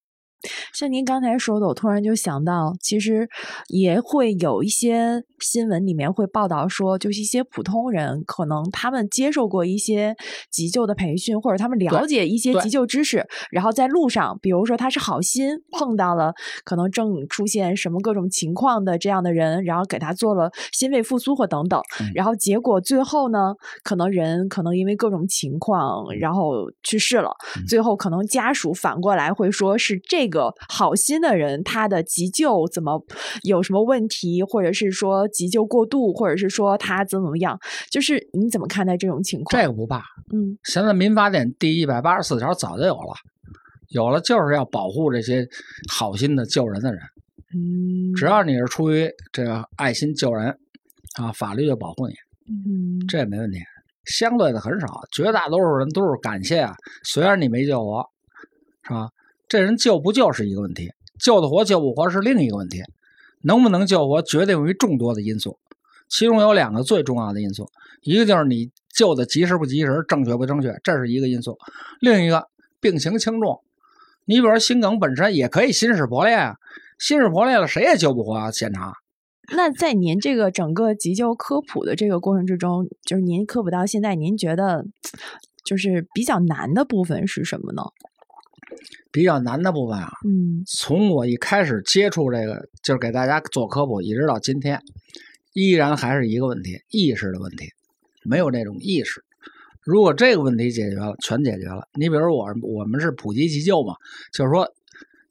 [SPEAKER 1] 像您刚才说的，我突然就想到，其实也会有一些新闻里面会报道说，就是一些普通人可能他们接受过一些急救的培训，或者他们了解一些急。救知识，然后在路上，比如说他是好心碰到了可能正出现什么各种情况的这样的人，然后给他做了心肺复苏或等等，然后结果最后呢，可能人可能因为各种情况，然后去世了，最后可能家属反过来会说是这个。好心的人，他的急救怎么有什么问题，或者是说急救过度，或者是说他怎么怎么样？就是你怎么看待这种情况？
[SPEAKER 3] 这个不怕，
[SPEAKER 1] 嗯，
[SPEAKER 3] 现在民法典第一百八十四条早就有了，有了就是要保护这些好心的救人的人，
[SPEAKER 1] 嗯，
[SPEAKER 3] 只要你是出于这个爱心救人啊，法律就保护你，
[SPEAKER 1] 嗯，
[SPEAKER 3] 这没问题。相对的很少，绝大多数人都是感谢啊，虽然你没救我，是吧？这人救不救是一个问题，救得活救不活是另一个问题，能不能救活决定于众多的因素，其中有两个最重要的因素，一个就是你救的及时不及时，正确不正确，这是一个因素；另一个病情轻重，你比如说心梗本身也可以心室破裂啊，心室破裂了谁也救不活啊，现场。*laughs*
[SPEAKER 1] 那在您这个整个急救科普的这个过程之中，就是您科普到现在，您觉得就是比较难的部分是什么呢？
[SPEAKER 3] 比较难的部分啊，
[SPEAKER 1] 嗯，
[SPEAKER 3] 从我一开始接触这个，就是给大家做科普，一直到今天，依然还是一个问题，意识的问题，没有这种意识。如果这个问题解决了，全解决了。你比如我，我们是普及急救嘛，就是说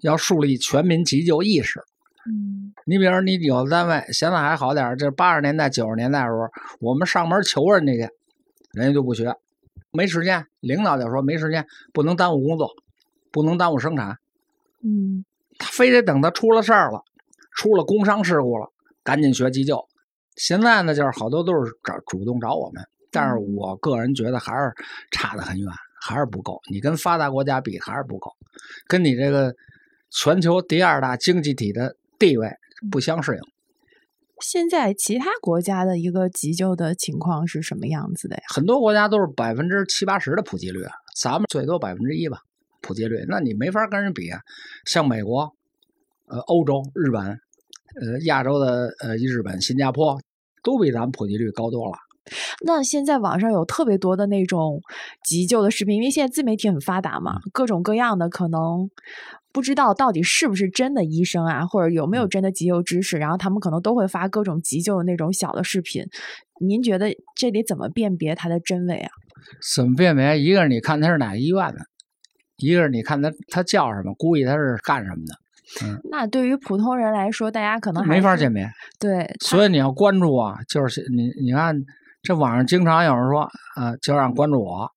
[SPEAKER 3] 要树立全民急救意识。
[SPEAKER 1] 嗯，
[SPEAKER 3] 你比如你有的单位现在还好点这八十年代、九十年代的时候，我们上门求人家去，人家就不学，没时间，领导就说没时间，不能耽误工作。不能耽误生产，
[SPEAKER 1] 嗯，
[SPEAKER 3] 他非得等他出了事儿了，出了工伤事故了，赶紧学急救。现在呢，就是好多都是找主动找我们，但是我个人觉得还是差得很远，还是不够。你跟发达国家比还是不够，跟你这个全球第二大经济体的地位不相适应。
[SPEAKER 1] 现在其他国家的一个急救的情况是什么样子的呀？
[SPEAKER 3] 很多国家都是百分之七八十的普及率，咱们最多百分之一吧。普及率，那你没法跟人比啊。像美国、呃欧洲、日本、呃亚洲的呃日本、新加坡，都比咱们普及率高多了。
[SPEAKER 1] 那现在网上有特别多的那种急救的视频，因为现在自媒体很发达嘛，各种各样的可能不知道到底是不是真的医生啊，或者有没有真的急救知识，然后他们可能都会发各种急救的那种小的视频。您觉得这得怎么辨别它的真伪啊？
[SPEAKER 3] 怎么辨别？一个是你看他是哪个医院的。一个是你看他他叫什么，估计他是干什么的。嗯，
[SPEAKER 1] 那对于普通人来说，大家可能
[SPEAKER 3] 没法鉴别。
[SPEAKER 1] 对，
[SPEAKER 3] 所以你要关注啊，就是你你看这网上经常有人说啊，就让关注我，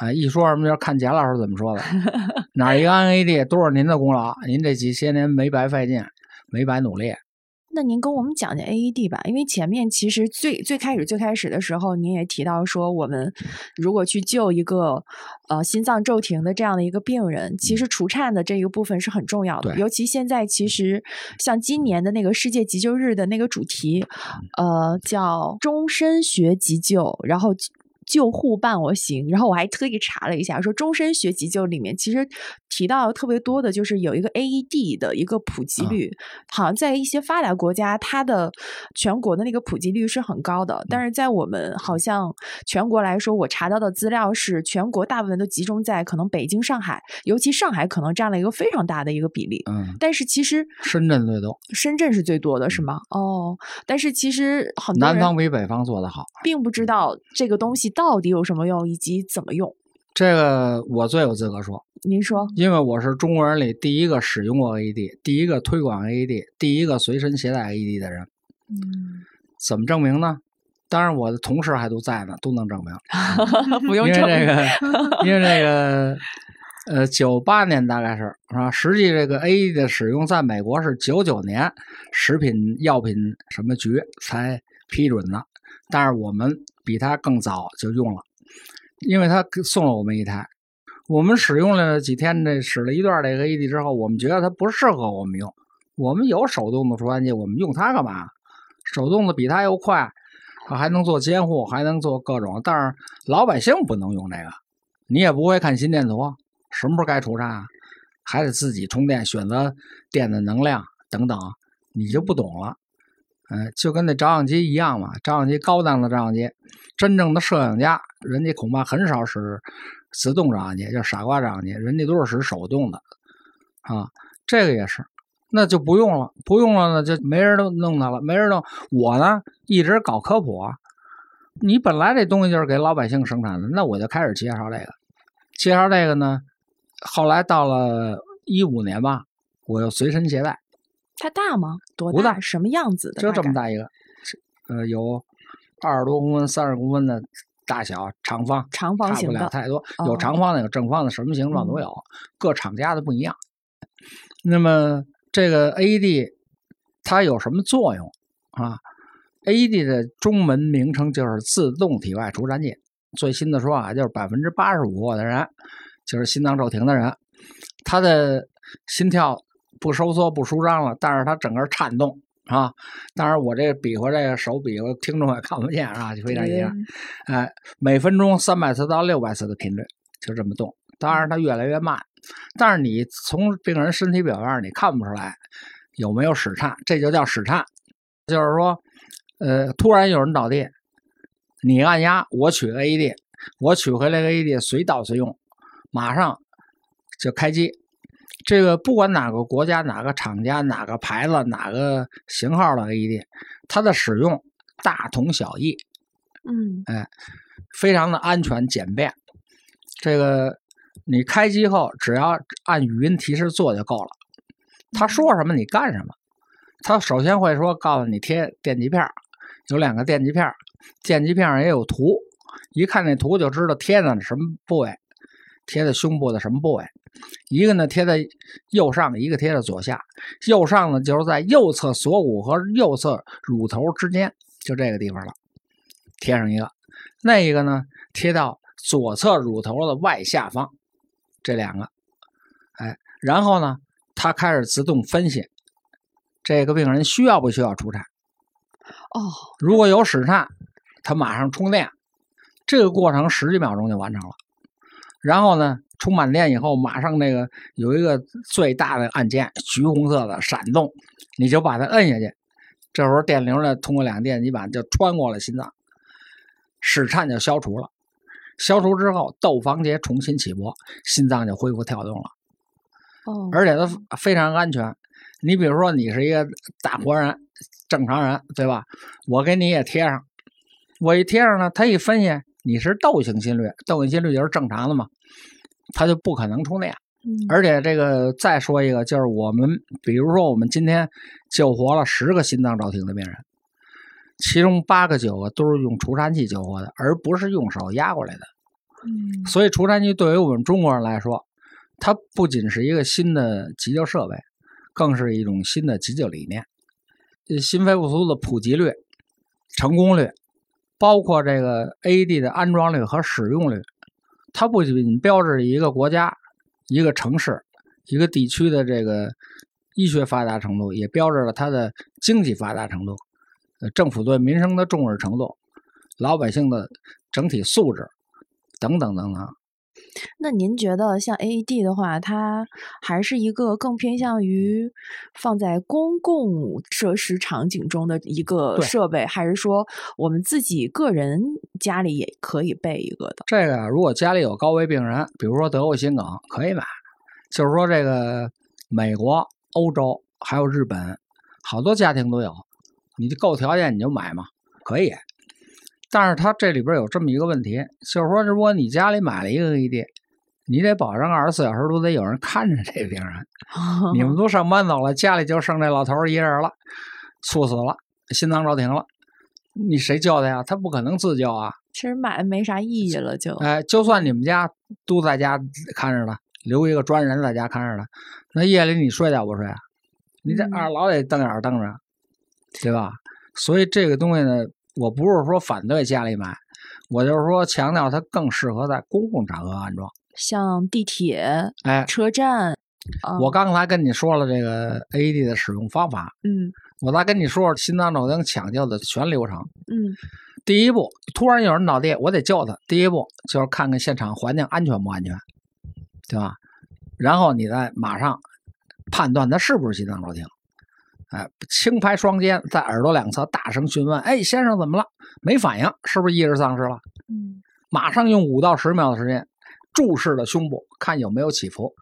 [SPEAKER 3] 啊，一说什么就看贾老师怎么说的，*laughs* 哪一个 NAD 都是您的功劳，您这几些年没白费劲，没白努力。
[SPEAKER 1] 那您跟我们讲讲 AED 吧，因为前面其实最最开始最开始的时候，您也提到说，我们如果去救一个呃心脏骤停的这样的一个病人，其实除颤的这一个部分是很重要的。尤其现在，其实像今年的那个世界急救日的那个主题，呃，叫终身学急救，然后。救护伴我行，然后我还特意查了一下，说终身学急救里面其实提到特别多的，就是有一个 AED 的一个普及率，好像在一些发达国家，它的全国的那个普及率是很高的，但是在我们好像全国来说，我查到的资料是全国大部分都集中在可能北京、上海，尤其上海可能占了一个非常大的一个比例。
[SPEAKER 3] 嗯，
[SPEAKER 1] 但是其实
[SPEAKER 3] 深圳最多，
[SPEAKER 1] 深圳是最多的是吗？哦，但是其实很多
[SPEAKER 3] 南方比北方做得好，
[SPEAKER 1] 并不知道这个东西。到底有什么用，以及怎么用？
[SPEAKER 3] 这个我最有资格说。
[SPEAKER 1] 您说，
[SPEAKER 3] 因为我是中国人里第一个使用过 AED、第一个推广 AED、第一个随身携带 AED 的人。
[SPEAKER 1] 嗯，
[SPEAKER 3] 怎么证明呢？当然，我的同事还都在呢，都能证明。*laughs*
[SPEAKER 1] 不用证
[SPEAKER 3] 明。因为这个，因为这个，呃，九八年大概是是吧？实际这个 AED 的使用在美国是九九年食品药品什么局才批准的。但是我们比他更早就用了，因为他送了我们一台。我们使用了几天，这使了一段这个 AD 之后，我们觉得它不适合我们用。我们有手动的除颤器，我们用它干嘛？手动的比它又快，还能做监护，还能做各种。但是老百姓不能用这个，你也不会看心电图，什么时候该除颤啊，还得自己充电，选择电的能量等等，你就不懂了。嗯，就跟那照相机一样嘛，照相机高档的照相机，真正的摄影家，人家恐怕很少使自动照相机，叫傻瓜照相机，人家都是使手动的啊。这个也是，那就不用了，不用了呢，就没人都弄它了，没人弄。我呢，一直搞科普啊。你本来这东西就是给老百姓生产的，那我就开始介绍这个，介绍这个呢。后来到了一五年吧，我又随身携带。
[SPEAKER 1] 它大吗？多
[SPEAKER 3] 大？
[SPEAKER 1] 什么样子的？
[SPEAKER 3] 就这么大一个，呃，有二十多公分、三十公分的大小，长方，
[SPEAKER 1] 长方形的
[SPEAKER 3] 太多，有长方的，有正方的，什么形状都有，各厂家的不一样。那么这个 AED 它有什么作用啊？AED 的中文名称就是自动体外除颤剂。最新的说法就是百分之八十五的人，就是心脏骤停的人，他的心跳。不收缩不舒张了，但是它整个颤动啊！当然我这比划这个手比划，听众也看不见啊，就非常一样。哎，每分钟三百次到六百次的频率就这么动，当然它越来越慢，但是你从病人身体表面你看不出来有没有室颤，这就叫室颤，就是说，呃，突然有人倒地，你按压，我取 AED，我取回来个 AED，随倒随用，马上就开机。这个不管哪个国家、哪个厂家、哪个牌子、哪个型号的 AED，它的使用大同小异。
[SPEAKER 1] 嗯，
[SPEAKER 3] 哎，非常的安全简便。这个你开机后，只要按语音提示做就够了。他说什么你干什么。他首先会说告诉你贴电极片，有两个电极片，电极片上也有图，一看那图就知道贴的什么部位，贴在胸部的什么部位。一个呢贴在右上，一个贴在左下。右上呢就是在右侧锁骨和右侧乳头之间，就这个地方了，贴上一个。那一个呢贴到左侧乳头的外下方，这两个。哎，然后呢，他开始自动分析这个病人需要不需要除颤。
[SPEAKER 1] 哦，
[SPEAKER 3] 如果有室颤，他马上充电，这个过程十几秒钟就完成了。然后呢？充满电以后，马上那个有一个最大的按键，橘红色的闪动，你就把它摁下去。这时候电流呢，通过两个电极板就穿过了心脏，室颤就消除了。消除之后，窦房结重新起搏，心脏就恢复跳动了。
[SPEAKER 1] 哦，
[SPEAKER 3] 而且它非常安全。你比如说，你是一个大活人，正常人，对吧？我给你也贴上，我一贴上呢，他一分析你是窦性心律，窦性心律就是正常的嘛。它就不可能出那样，而且这个再说一个，就是我们比如说我们今天救活了十个心脏骤停的病人，其中八个九个都是用除颤器救活的，而不是用手压过来的。
[SPEAKER 1] 嗯，
[SPEAKER 3] 所以除颤器对于我们中国人来说，它不仅是一个新的急救设备，更是一种新的急救理念。心肺复苏的普及率、成功率，包括这个 A D 的安装率和使用率。它不仅标志着一个国家、一个城市、一个地区的这个医学发达程度，也标志着它的经济发达程度、呃政府对民生的重视程度、老百姓的整体素质等等等等。
[SPEAKER 1] 那您觉得像 AED 的话，它还是一个更偏向于放在公共设施场景中的一个设备，还是说我们自己个人家里也可以备一个的？
[SPEAKER 3] 这个如果家里有高危病人，比如说得过心梗，可以买。就是说，这个美国、欧洲还有日本，好多家庭都有，你就够条件你就买嘛，可以。但是它这里边有这么一个问题，就是说，如果你家里买了一个 AED，你得保证二十四小时都得有人看着这病人。你们都上班走了，家里就剩这老头一人了，猝死了，心脏骤停了，你谁救他呀？他不可能自救啊。
[SPEAKER 1] 其实买没啥意义了，就
[SPEAKER 3] 哎，就算你们家都在家看着了，留一个专人在家看着了，那夜里你睡觉不睡啊？你这二老得瞪眼瞪着，对吧？所以这个东西呢。我不是说反对家里买，我就是说强调它更适合在公共场合安装，
[SPEAKER 1] 像地铁、
[SPEAKER 3] 哎，
[SPEAKER 1] 车站。
[SPEAKER 3] 我刚才跟你说了这个 AED 的使用方法，
[SPEAKER 1] 嗯，
[SPEAKER 3] 我再跟你说说心脏骤停抢救的全流程。
[SPEAKER 1] 嗯，
[SPEAKER 3] 第一步，突然有人倒地，我得救他。第一步就是看看现场环境安全不安全，对吧？然后你再马上判断他是不是心脏骤停。哎，轻拍双肩，在耳朵两侧大声询问：“哎，先生怎么了？没反应，是不是意识丧失了？”
[SPEAKER 1] 嗯，
[SPEAKER 3] 马上用五到十秒的时间注视着胸部，看有没有起伏。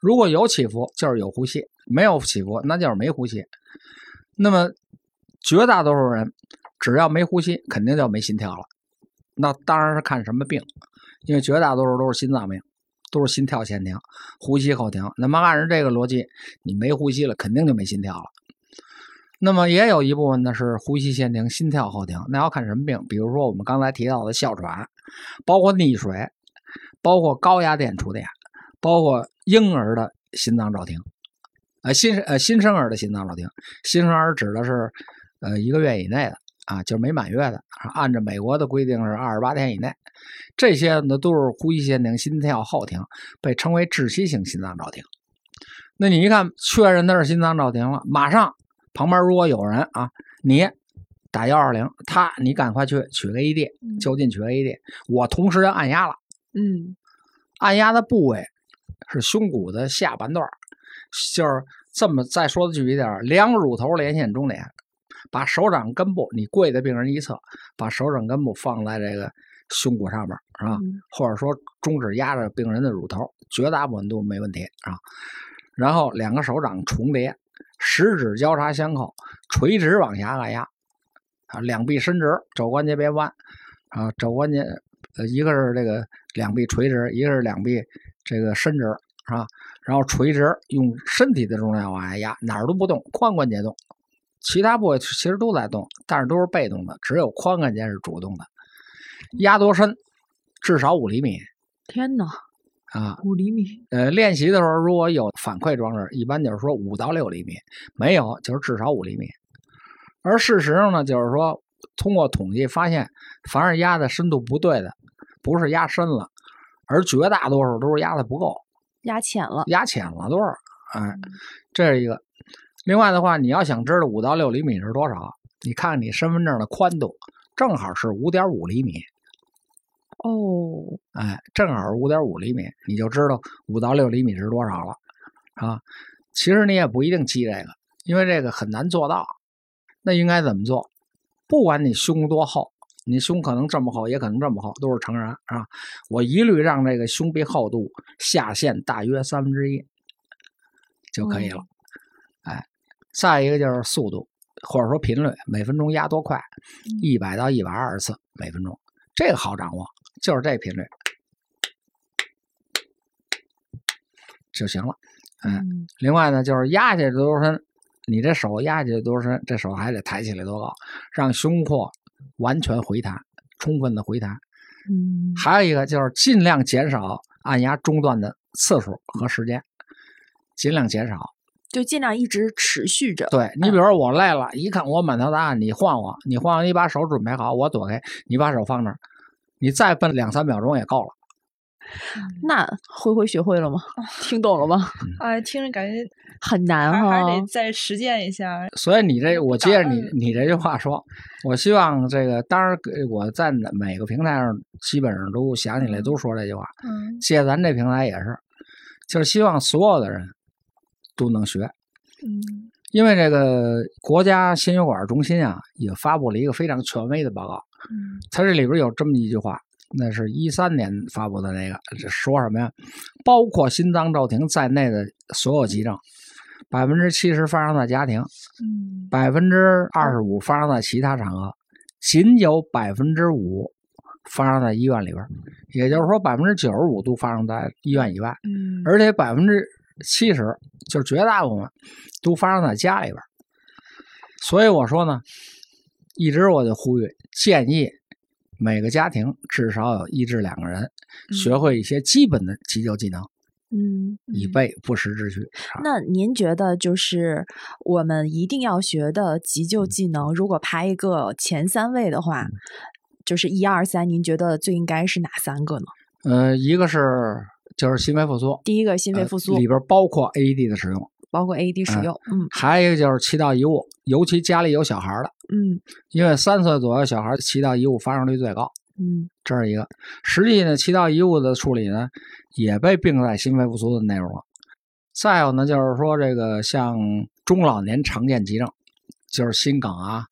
[SPEAKER 3] 如果有起伏，就是有呼吸；没有起伏，那就是没呼吸。那么，绝大多数人只要没呼吸，肯定就没心跳了。那当然是看什么病，因为绝大多数都是心脏病，都是心跳先停，呼吸后停。那么按照这个逻辑，你没呼吸了，肯定就没心跳了。那么也有一部分呢是呼吸先停，心跳后停。那要看什么病，比如说我们刚才提到的哮喘，包括溺水，包括高压电触电。包括婴儿的心脏骤停，呃，新呃新生儿的心脏骤停，新生儿指的是呃一个月以内的啊，就是没满月的，按照美国的规定是二十八天以内，这些呢都是呼吸先停，心跳后停，被称为窒息性心脏骤停。那你一看确认他是心脏骤停了，马上旁边如果有人啊，你打幺二零，他你赶快去取个 AED，就近取个 AED，我同时要按压了，
[SPEAKER 1] 嗯，
[SPEAKER 3] 按压的部位。是胸骨的下半段，就是这么再说的具体点两乳头连线中点，把手掌根部，你跪在病人一侧，把手掌根部放在这个胸骨上面，是吧？或者说中指压着病人的乳头，绝大部分都没问题啊。然后两个手掌重叠，食指交叉相扣，垂直往下按压，啊，两臂伸直，肘关节别弯，啊，肘关节呃，一个是这个两臂垂直，一个是两臂。这个伸直是吧？然后垂直，用身体的重量往下压，哪儿都不动，髋关节动，其他部位其实都在动，但是都是被动的，只有髋关节是主动的。压多深？至少五厘米。
[SPEAKER 1] 天哪！
[SPEAKER 3] 啊，
[SPEAKER 1] 五厘米。
[SPEAKER 3] 呃，练习的时候如果有反馈装置，一般就是说五到六厘米，没有就是至少五厘米。而事实上呢，就是说通过统计发现，凡是压的深度不对的，不是压深了。而绝大多数都是压的不够，
[SPEAKER 1] 压浅了，
[SPEAKER 3] 压浅了多少？哎，这是一个。另外的话，你要想知道五到六厘米是多少，你看看你身份证的宽度，正好是五点五厘米。
[SPEAKER 1] 哦，
[SPEAKER 3] 哎，正好是五点五厘米，你就知道五到六厘米是多少了啊。其实你也不一定记这个，因为这个很难做到。那应该怎么做？不管你胸多厚。你胸可能这么厚，也可能这么厚，都是成人啊。我一律让这个胸壁厚度下限大约三分之一就可以了。哎，再一个就是速度或者说频率，每分钟压多快？一百到一百二十次每分钟，这个好掌握，就是这频率就行了。嗯，另外呢，就是压下去多深，你这手压下去多深，这手还得抬起来多高，让胸廓。完全回弹，充分的回弹。
[SPEAKER 1] 嗯，
[SPEAKER 3] 还有一个就是尽量减少按压中断的次数和时间，尽量减少，
[SPEAKER 1] 就尽量一直持续着。
[SPEAKER 3] 对你，比如说我累了，一看我满头大汗，你晃我，你晃，你把手准备好，我躲开，你把手放那儿，你再奔两三秒钟也够了。
[SPEAKER 1] 那灰灰学会了吗？*laughs* 听懂了吗？*laughs*
[SPEAKER 2] 哎，听着感觉
[SPEAKER 1] 很难
[SPEAKER 2] 哈，还得再实践一下。
[SPEAKER 3] 所以你这，我接着你你这句话说，我希望这个，当然我在每个平台上基本上都想起来都说这句话。
[SPEAKER 2] 嗯，
[SPEAKER 3] 借咱这平台也是，就是希望所有的人都能学。
[SPEAKER 2] 嗯，
[SPEAKER 3] 因为这个国家心血管中心啊，也发布了一个非常权威的报告。
[SPEAKER 2] 嗯，
[SPEAKER 3] 它这里边有这么一句话。那是一三年发布的那个，说什么呀？包括心脏骤停在内的所有急症，百分之七十发生在家庭，
[SPEAKER 2] 嗯，
[SPEAKER 3] 百分之二十五发生在其他场合，仅有百分之五发生在医院里边。也就是说，百分之九十五都发生在医院以外，
[SPEAKER 2] 嗯，
[SPEAKER 3] 而且百分之七十，就是绝大部分都发生在家里边。所以我说呢，一直我就呼吁建议。每个家庭至少有一至两个人学会一些基本的急救技能，
[SPEAKER 1] 嗯，
[SPEAKER 3] 以备不时之需。
[SPEAKER 1] 那您觉得，就是我们一定要学的急救技能，如果排一个前三位的话，就是一二三，您觉得最应该是哪三个呢？
[SPEAKER 3] 呃，一个是就是心肺复苏，
[SPEAKER 1] 第一个心肺复苏。
[SPEAKER 3] 里边包括 AED 的使用，
[SPEAKER 1] 包括 AED 使用，嗯，
[SPEAKER 3] 还有一个就是气道异物，尤其家里有小孩的，
[SPEAKER 1] 嗯，
[SPEAKER 3] 因为三岁左右小孩气道异物发生率最高，
[SPEAKER 1] 嗯，
[SPEAKER 3] 这是一个。实际呢，气道异物的处理呢，也被并在心肺复苏的内容了。再有呢，就是说这个像中老年常见急症，就是心梗啊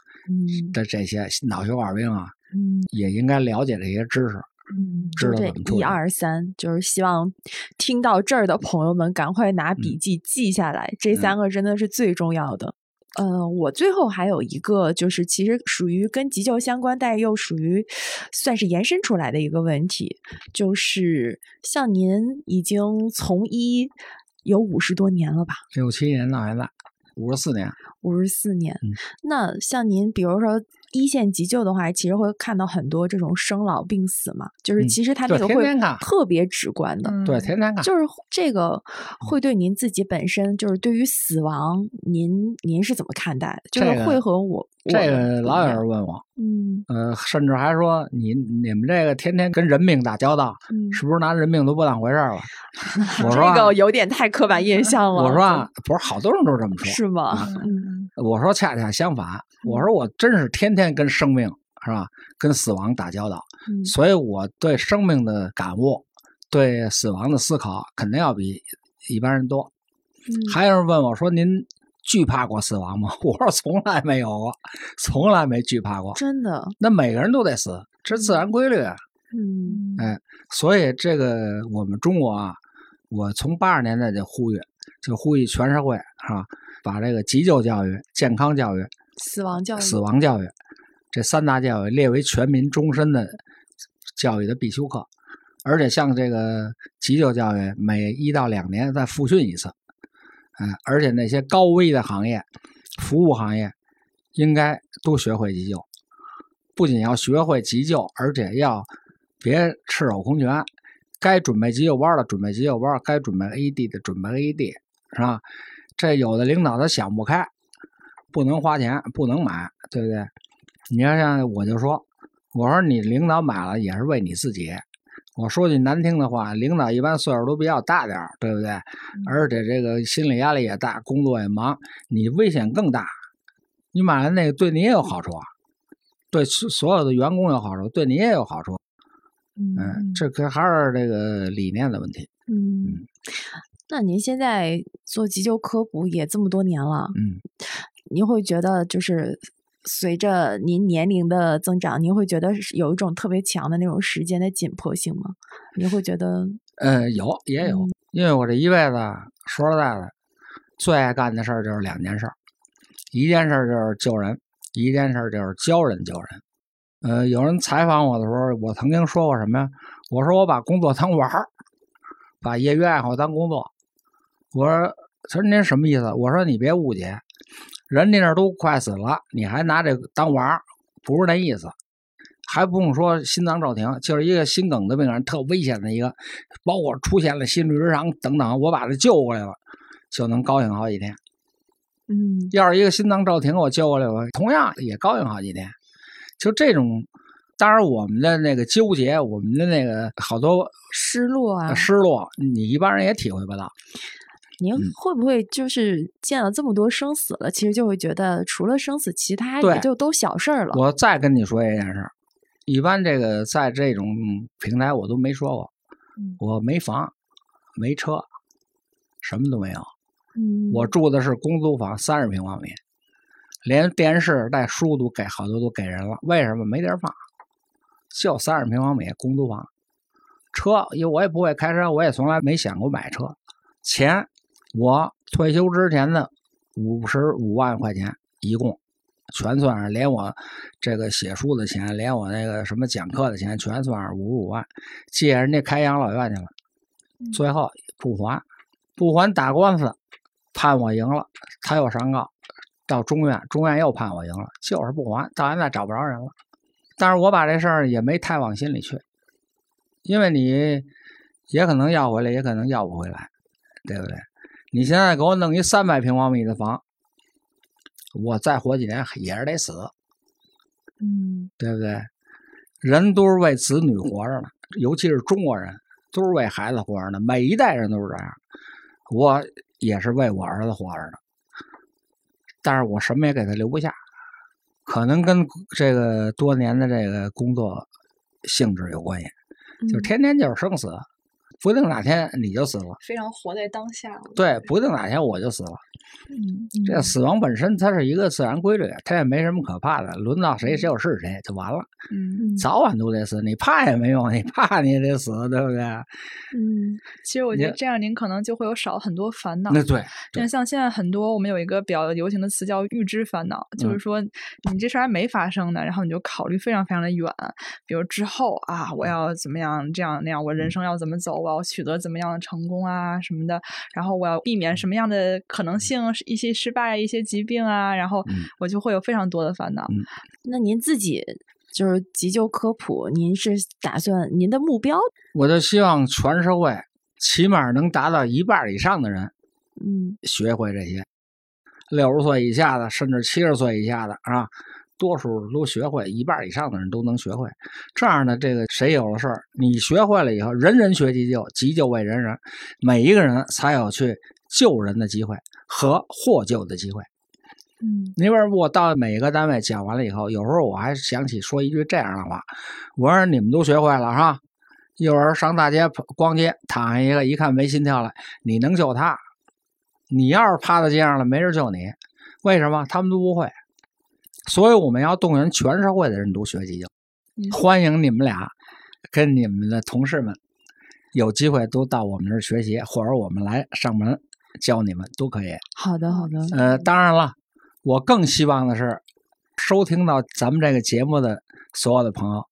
[SPEAKER 3] 的这些脑血管病啊，
[SPEAKER 1] 嗯，
[SPEAKER 3] 也应该了解这些知识，
[SPEAKER 1] 嗯，
[SPEAKER 3] 知道怎么处理。
[SPEAKER 1] 一二三，就是希望听到这儿的朋友们赶快拿笔记记下来，这三个真的是最重要的。呃，我最后还有一个，就是其实属于跟急救相关，但又属于算是延伸出来的一个问题，就是像您已经从医。有五十多年了吧？
[SPEAKER 3] 六七年到现在，五十四年。
[SPEAKER 1] 五十四年。
[SPEAKER 3] 嗯，
[SPEAKER 1] 那像您，比如说一线急救的话，其实会看到很多这种生老病死嘛，就是其实他这个会特别直观的。
[SPEAKER 3] 对，天天看。
[SPEAKER 1] 就是这个会对您自己本身，就是对于死亡，您您是怎么看待的？就是会和我。
[SPEAKER 3] 这个老有人问我，
[SPEAKER 1] 嗯，
[SPEAKER 3] 呃，甚至还说你你们这个天天跟人命打交道，是不是拿人命都不当回事了？*laughs* 我说
[SPEAKER 1] 这个有点太刻板印象了。
[SPEAKER 3] 我说不是，好多人都这么说，
[SPEAKER 1] 是吗？
[SPEAKER 3] 嗯，我说恰恰相反，我说我真是天天跟生命是吧，跟死亡打交道，所以我对生命的感悟，对死亡的思考肯定要比一般人多。还有人问我说您。惧怕过死亡吗？*laughs* 我说从来没有过，从来没惧怕过。
[SPEAKER 1] 真的？
[SPEAKER 3] 那每个人都得死，这是自然规律。
[SPEAKER 1] 嗯，
[SPEAKER 3] 哎，所以这个我们中国啊，我从八十年代就呼吁，就呼吁全社会是吧，把这个急救教育、健康教育、
[SPEAKER 1] 死亡教育、
[SPEAKER 3] 死亡教育这三大教育列为全民终身的教育的必修课，而且像这个急救教育，每一到两年再复训一次。嗯，而且那些高危的行业、服务行业，应该都学会急救。不仅要学会急救，而且要别赤手空拳。该准备急救包的准备急救包，该准备 AED 的准备 AED，是吧？这有的领导他想不开，不能花钱，不能买，对不对？你要像我就说，我说你领导买了也是为你自己。我说句难听的话，领导一般岁数都比较大点对不对？而且这个心理压力也大，工作也忙，你危险更大。你买了那个对你也有好处啊，对所有的员工有好处，对你也有好处。
[SPEAKER 1] 嗯，
[SPEAKER 3] 这可还是这个理念的问题。
[SPEAKER 1] 嗯，那您现在做急救科普也这么多年了，
[SPEAKER 3] 嗯，
[SPEAKER 1] 您会觉得就是。随着您年龄的增长，您会觉得有一种特别强的那种时间的紧迫性吗？您会觉得？
[SPEAKER 3] 呃，有也有，因为我这一辈子说实在的，最爱干的事儿就是两件事儿，一件事就是救人，一件事就是教人救人。呃，有人采访我的时候，我曾经说过什么呀？我说我把工作当玩儿，把业余爱好当工作。我说，他说您什么意思？我说你别误解。人家那都快死了，你还拿这当玩儿，不是那意思。还不用说心脏骤停，就是一个心梗的病人，特危险的一个，包括出现了心律失常等等，我把他救过来了，就能高兴好几天。
[SPEAKER 1] 嗯，
[SPEAKER 3] 要是一个心脏骤停，我救过来了，同样也高兴好几天。就这种，当然我们的那个纠结，我们的那个好多
[SPEAKER 1] 失落啊，
[SPEAKER 3] 失落，你一般人也体会不到。
[SPEAKER 1] 您会不会就是见了这么多生死了，其实就会觉得除了生死，其他也就都小事儿了。
[SPEAKER 3] 我再跟你说一件事儿，一般这个在这种平台我都没说过，我没房，没车，什么都没有。我住的是公租房，三十平方米，连电视带书都给好多都给人了。为什么没地儿放？就三十平方米公租房，车因为我也不会开车，我也从来没想过买车，钱。我退休之前的五十五万块钱，一共全算上，连我这个写书的钱，连我那个什么讲课的钱，全算上五十五万，借人家开养老院去了，最后不还，不还打官司，判我赢了，他又上告，到中院，中院又判我赢了，就是不还，到现在找不着人了。但是我把这事儿也没太往心里去，因为你也可能要回来，也可能要不回来，对不对？你现在给我弄一三百平方米的房，我再活几年也是得死，
[SPEAKER 1] 嗯，
[SPEAKER 3] 对不对？人都是为子女活着呢，尤其是中国人都是为孩子活着呢，每一代人都是这样。我也是为我儿子活着呢，但是我什么也给他留不下，可能跟这个多年的这个工作性质有关系，就天天就是生死。不定哪天你就死了，
[SPEAKER 2] 非常活在当下。
[SPEAKER 3] 对，不定哪天我就死了。
[SPEAKER 2] 嗯，
[SPEAKER 3] 这死亡本身它是一个自然规律，它也没什么可怕的。轮到谁就是谁就完了。
[SPEAKER 2] 嗯，
[SPEAKER 3] 早晚都得死，你怕也没用，你怕你也得死，对不对？*laughs*
[SPEAKER 2] 嗯，其实我觉得这样您可能就会有少很多烦恼。
[SPEAKER 3] 那对，
[SPEAKER 2] 那像现在很多我们有一个比较流行的词叫预知烦恼，就是说你这事儿还没发生呢，然后你就考虑非常非常的远，比如之后啊，我要怎么样这样那样，我人生要怎么走，我要取得怎么样的成功啊什么的，然后我要避免什么样的可能性。一些失败，一些疾病啊，然后我就会有非常多的烦恼。
[SPEAKER 1] 那您自己就是急救科普，您是打算您的目标？
[SPEAKER 3] 我就希望全社会起码能达到一半以上的人，
[SPEAKER 1] 嗯，
[SPEAKER 3] 学会这些。六十岁以下的，甚至七十岁以下的啊，多数都学会，一半以上的人都能学会。这样呢，这个谁有了事儿，你学会了以后，人人学急救，急救为人人，每一个人才有去救人的机会。和获救的机会。
[SPEAKER 2] 嗯，
[SPEAKER 3] 那边我到每个单位讲完了以后，有时候我还想起说一句这样的话：我说你们都学会了是吧？一会儿上大街逛街，躺下一个，一看没心跳了，你能救他？你要是趴在街上了，没人救你。为什么？他们都不会。所以我们要动员全社会的人都学急救。欢迎你们俩跟你们的同事们有机会都到我们这儿学习，或者我们来上门。教你们都可以。
[SPEAKER 1] 好的，好的。
[SPEAKER 3] 呃，当然了，我更希望的是，收听到咱们这个节目的所有的朋友，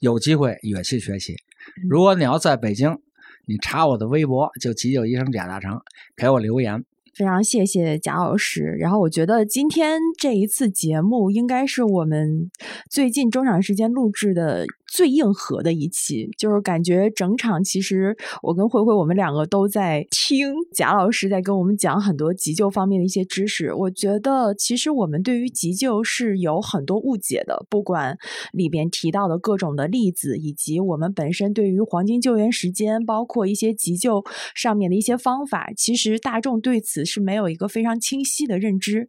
[SPEAKER 3] 有机会也去学习。如果你要在北京，你查我的微博，就急救医生贾大成，给我留言。
[SPEAKER 1] 非常谢谢贾老师。然后我觉得今天这一次节目应该是我们最近中场时间录制的。最硬核的一期，就是感觉整场其实我跟慧慧我们两个都在听贾老师在跟我们讲很多急救方面的一些知识。我觉得其实我们对于急救是有很多误解的，不管里边提到的各种的例子，以及我们本身对于黄金救援时间，包括一些急救上面的一些方法，其实大众对此是没有一个非常清晰的认知。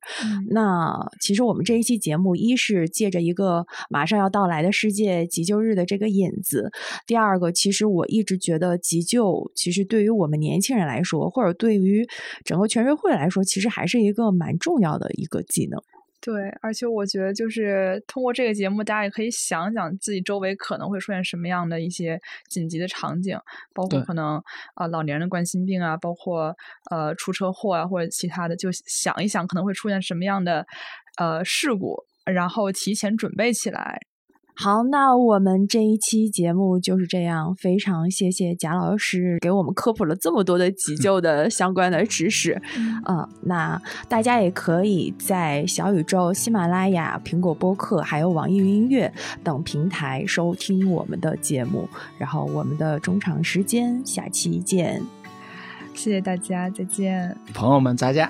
[SPEAKER 1] 那其实我们这一期节目，一是借着一个马上要到来的世界急救日。的这个引子，第二个，其实我一直觉得急救，其实对于我们年轻人来说，或者对于整个全社会来说，其实还是一个蛮重要的一个技能。
[SPEAKER 2] 对，而且我觉得，就是通过这个节目，大家也可以想想自己周围可能会出现什么样的一些紧急的场景，包括可能啊老年人的冠心病啊，包括呃出车祸啊或者其他的，就想一想可能会出现什么样的呃事故，然后提前准备起来。
[SPEAKER 1] 好，那我们这一期节目就是这样。非常谢谢贾老师给我们科普了这么多的急 *laughs* 救的相关的知识。嗯，那大家也可以在小宇宙、喜马拉雅、苹果播客还有网易云音乐等平台收听我们的节目。然后，我们的中场时间，下期见。
[SPEAKER 2] 谢谢大家，再见，
[SPEAKER 3] 朋友们，再见。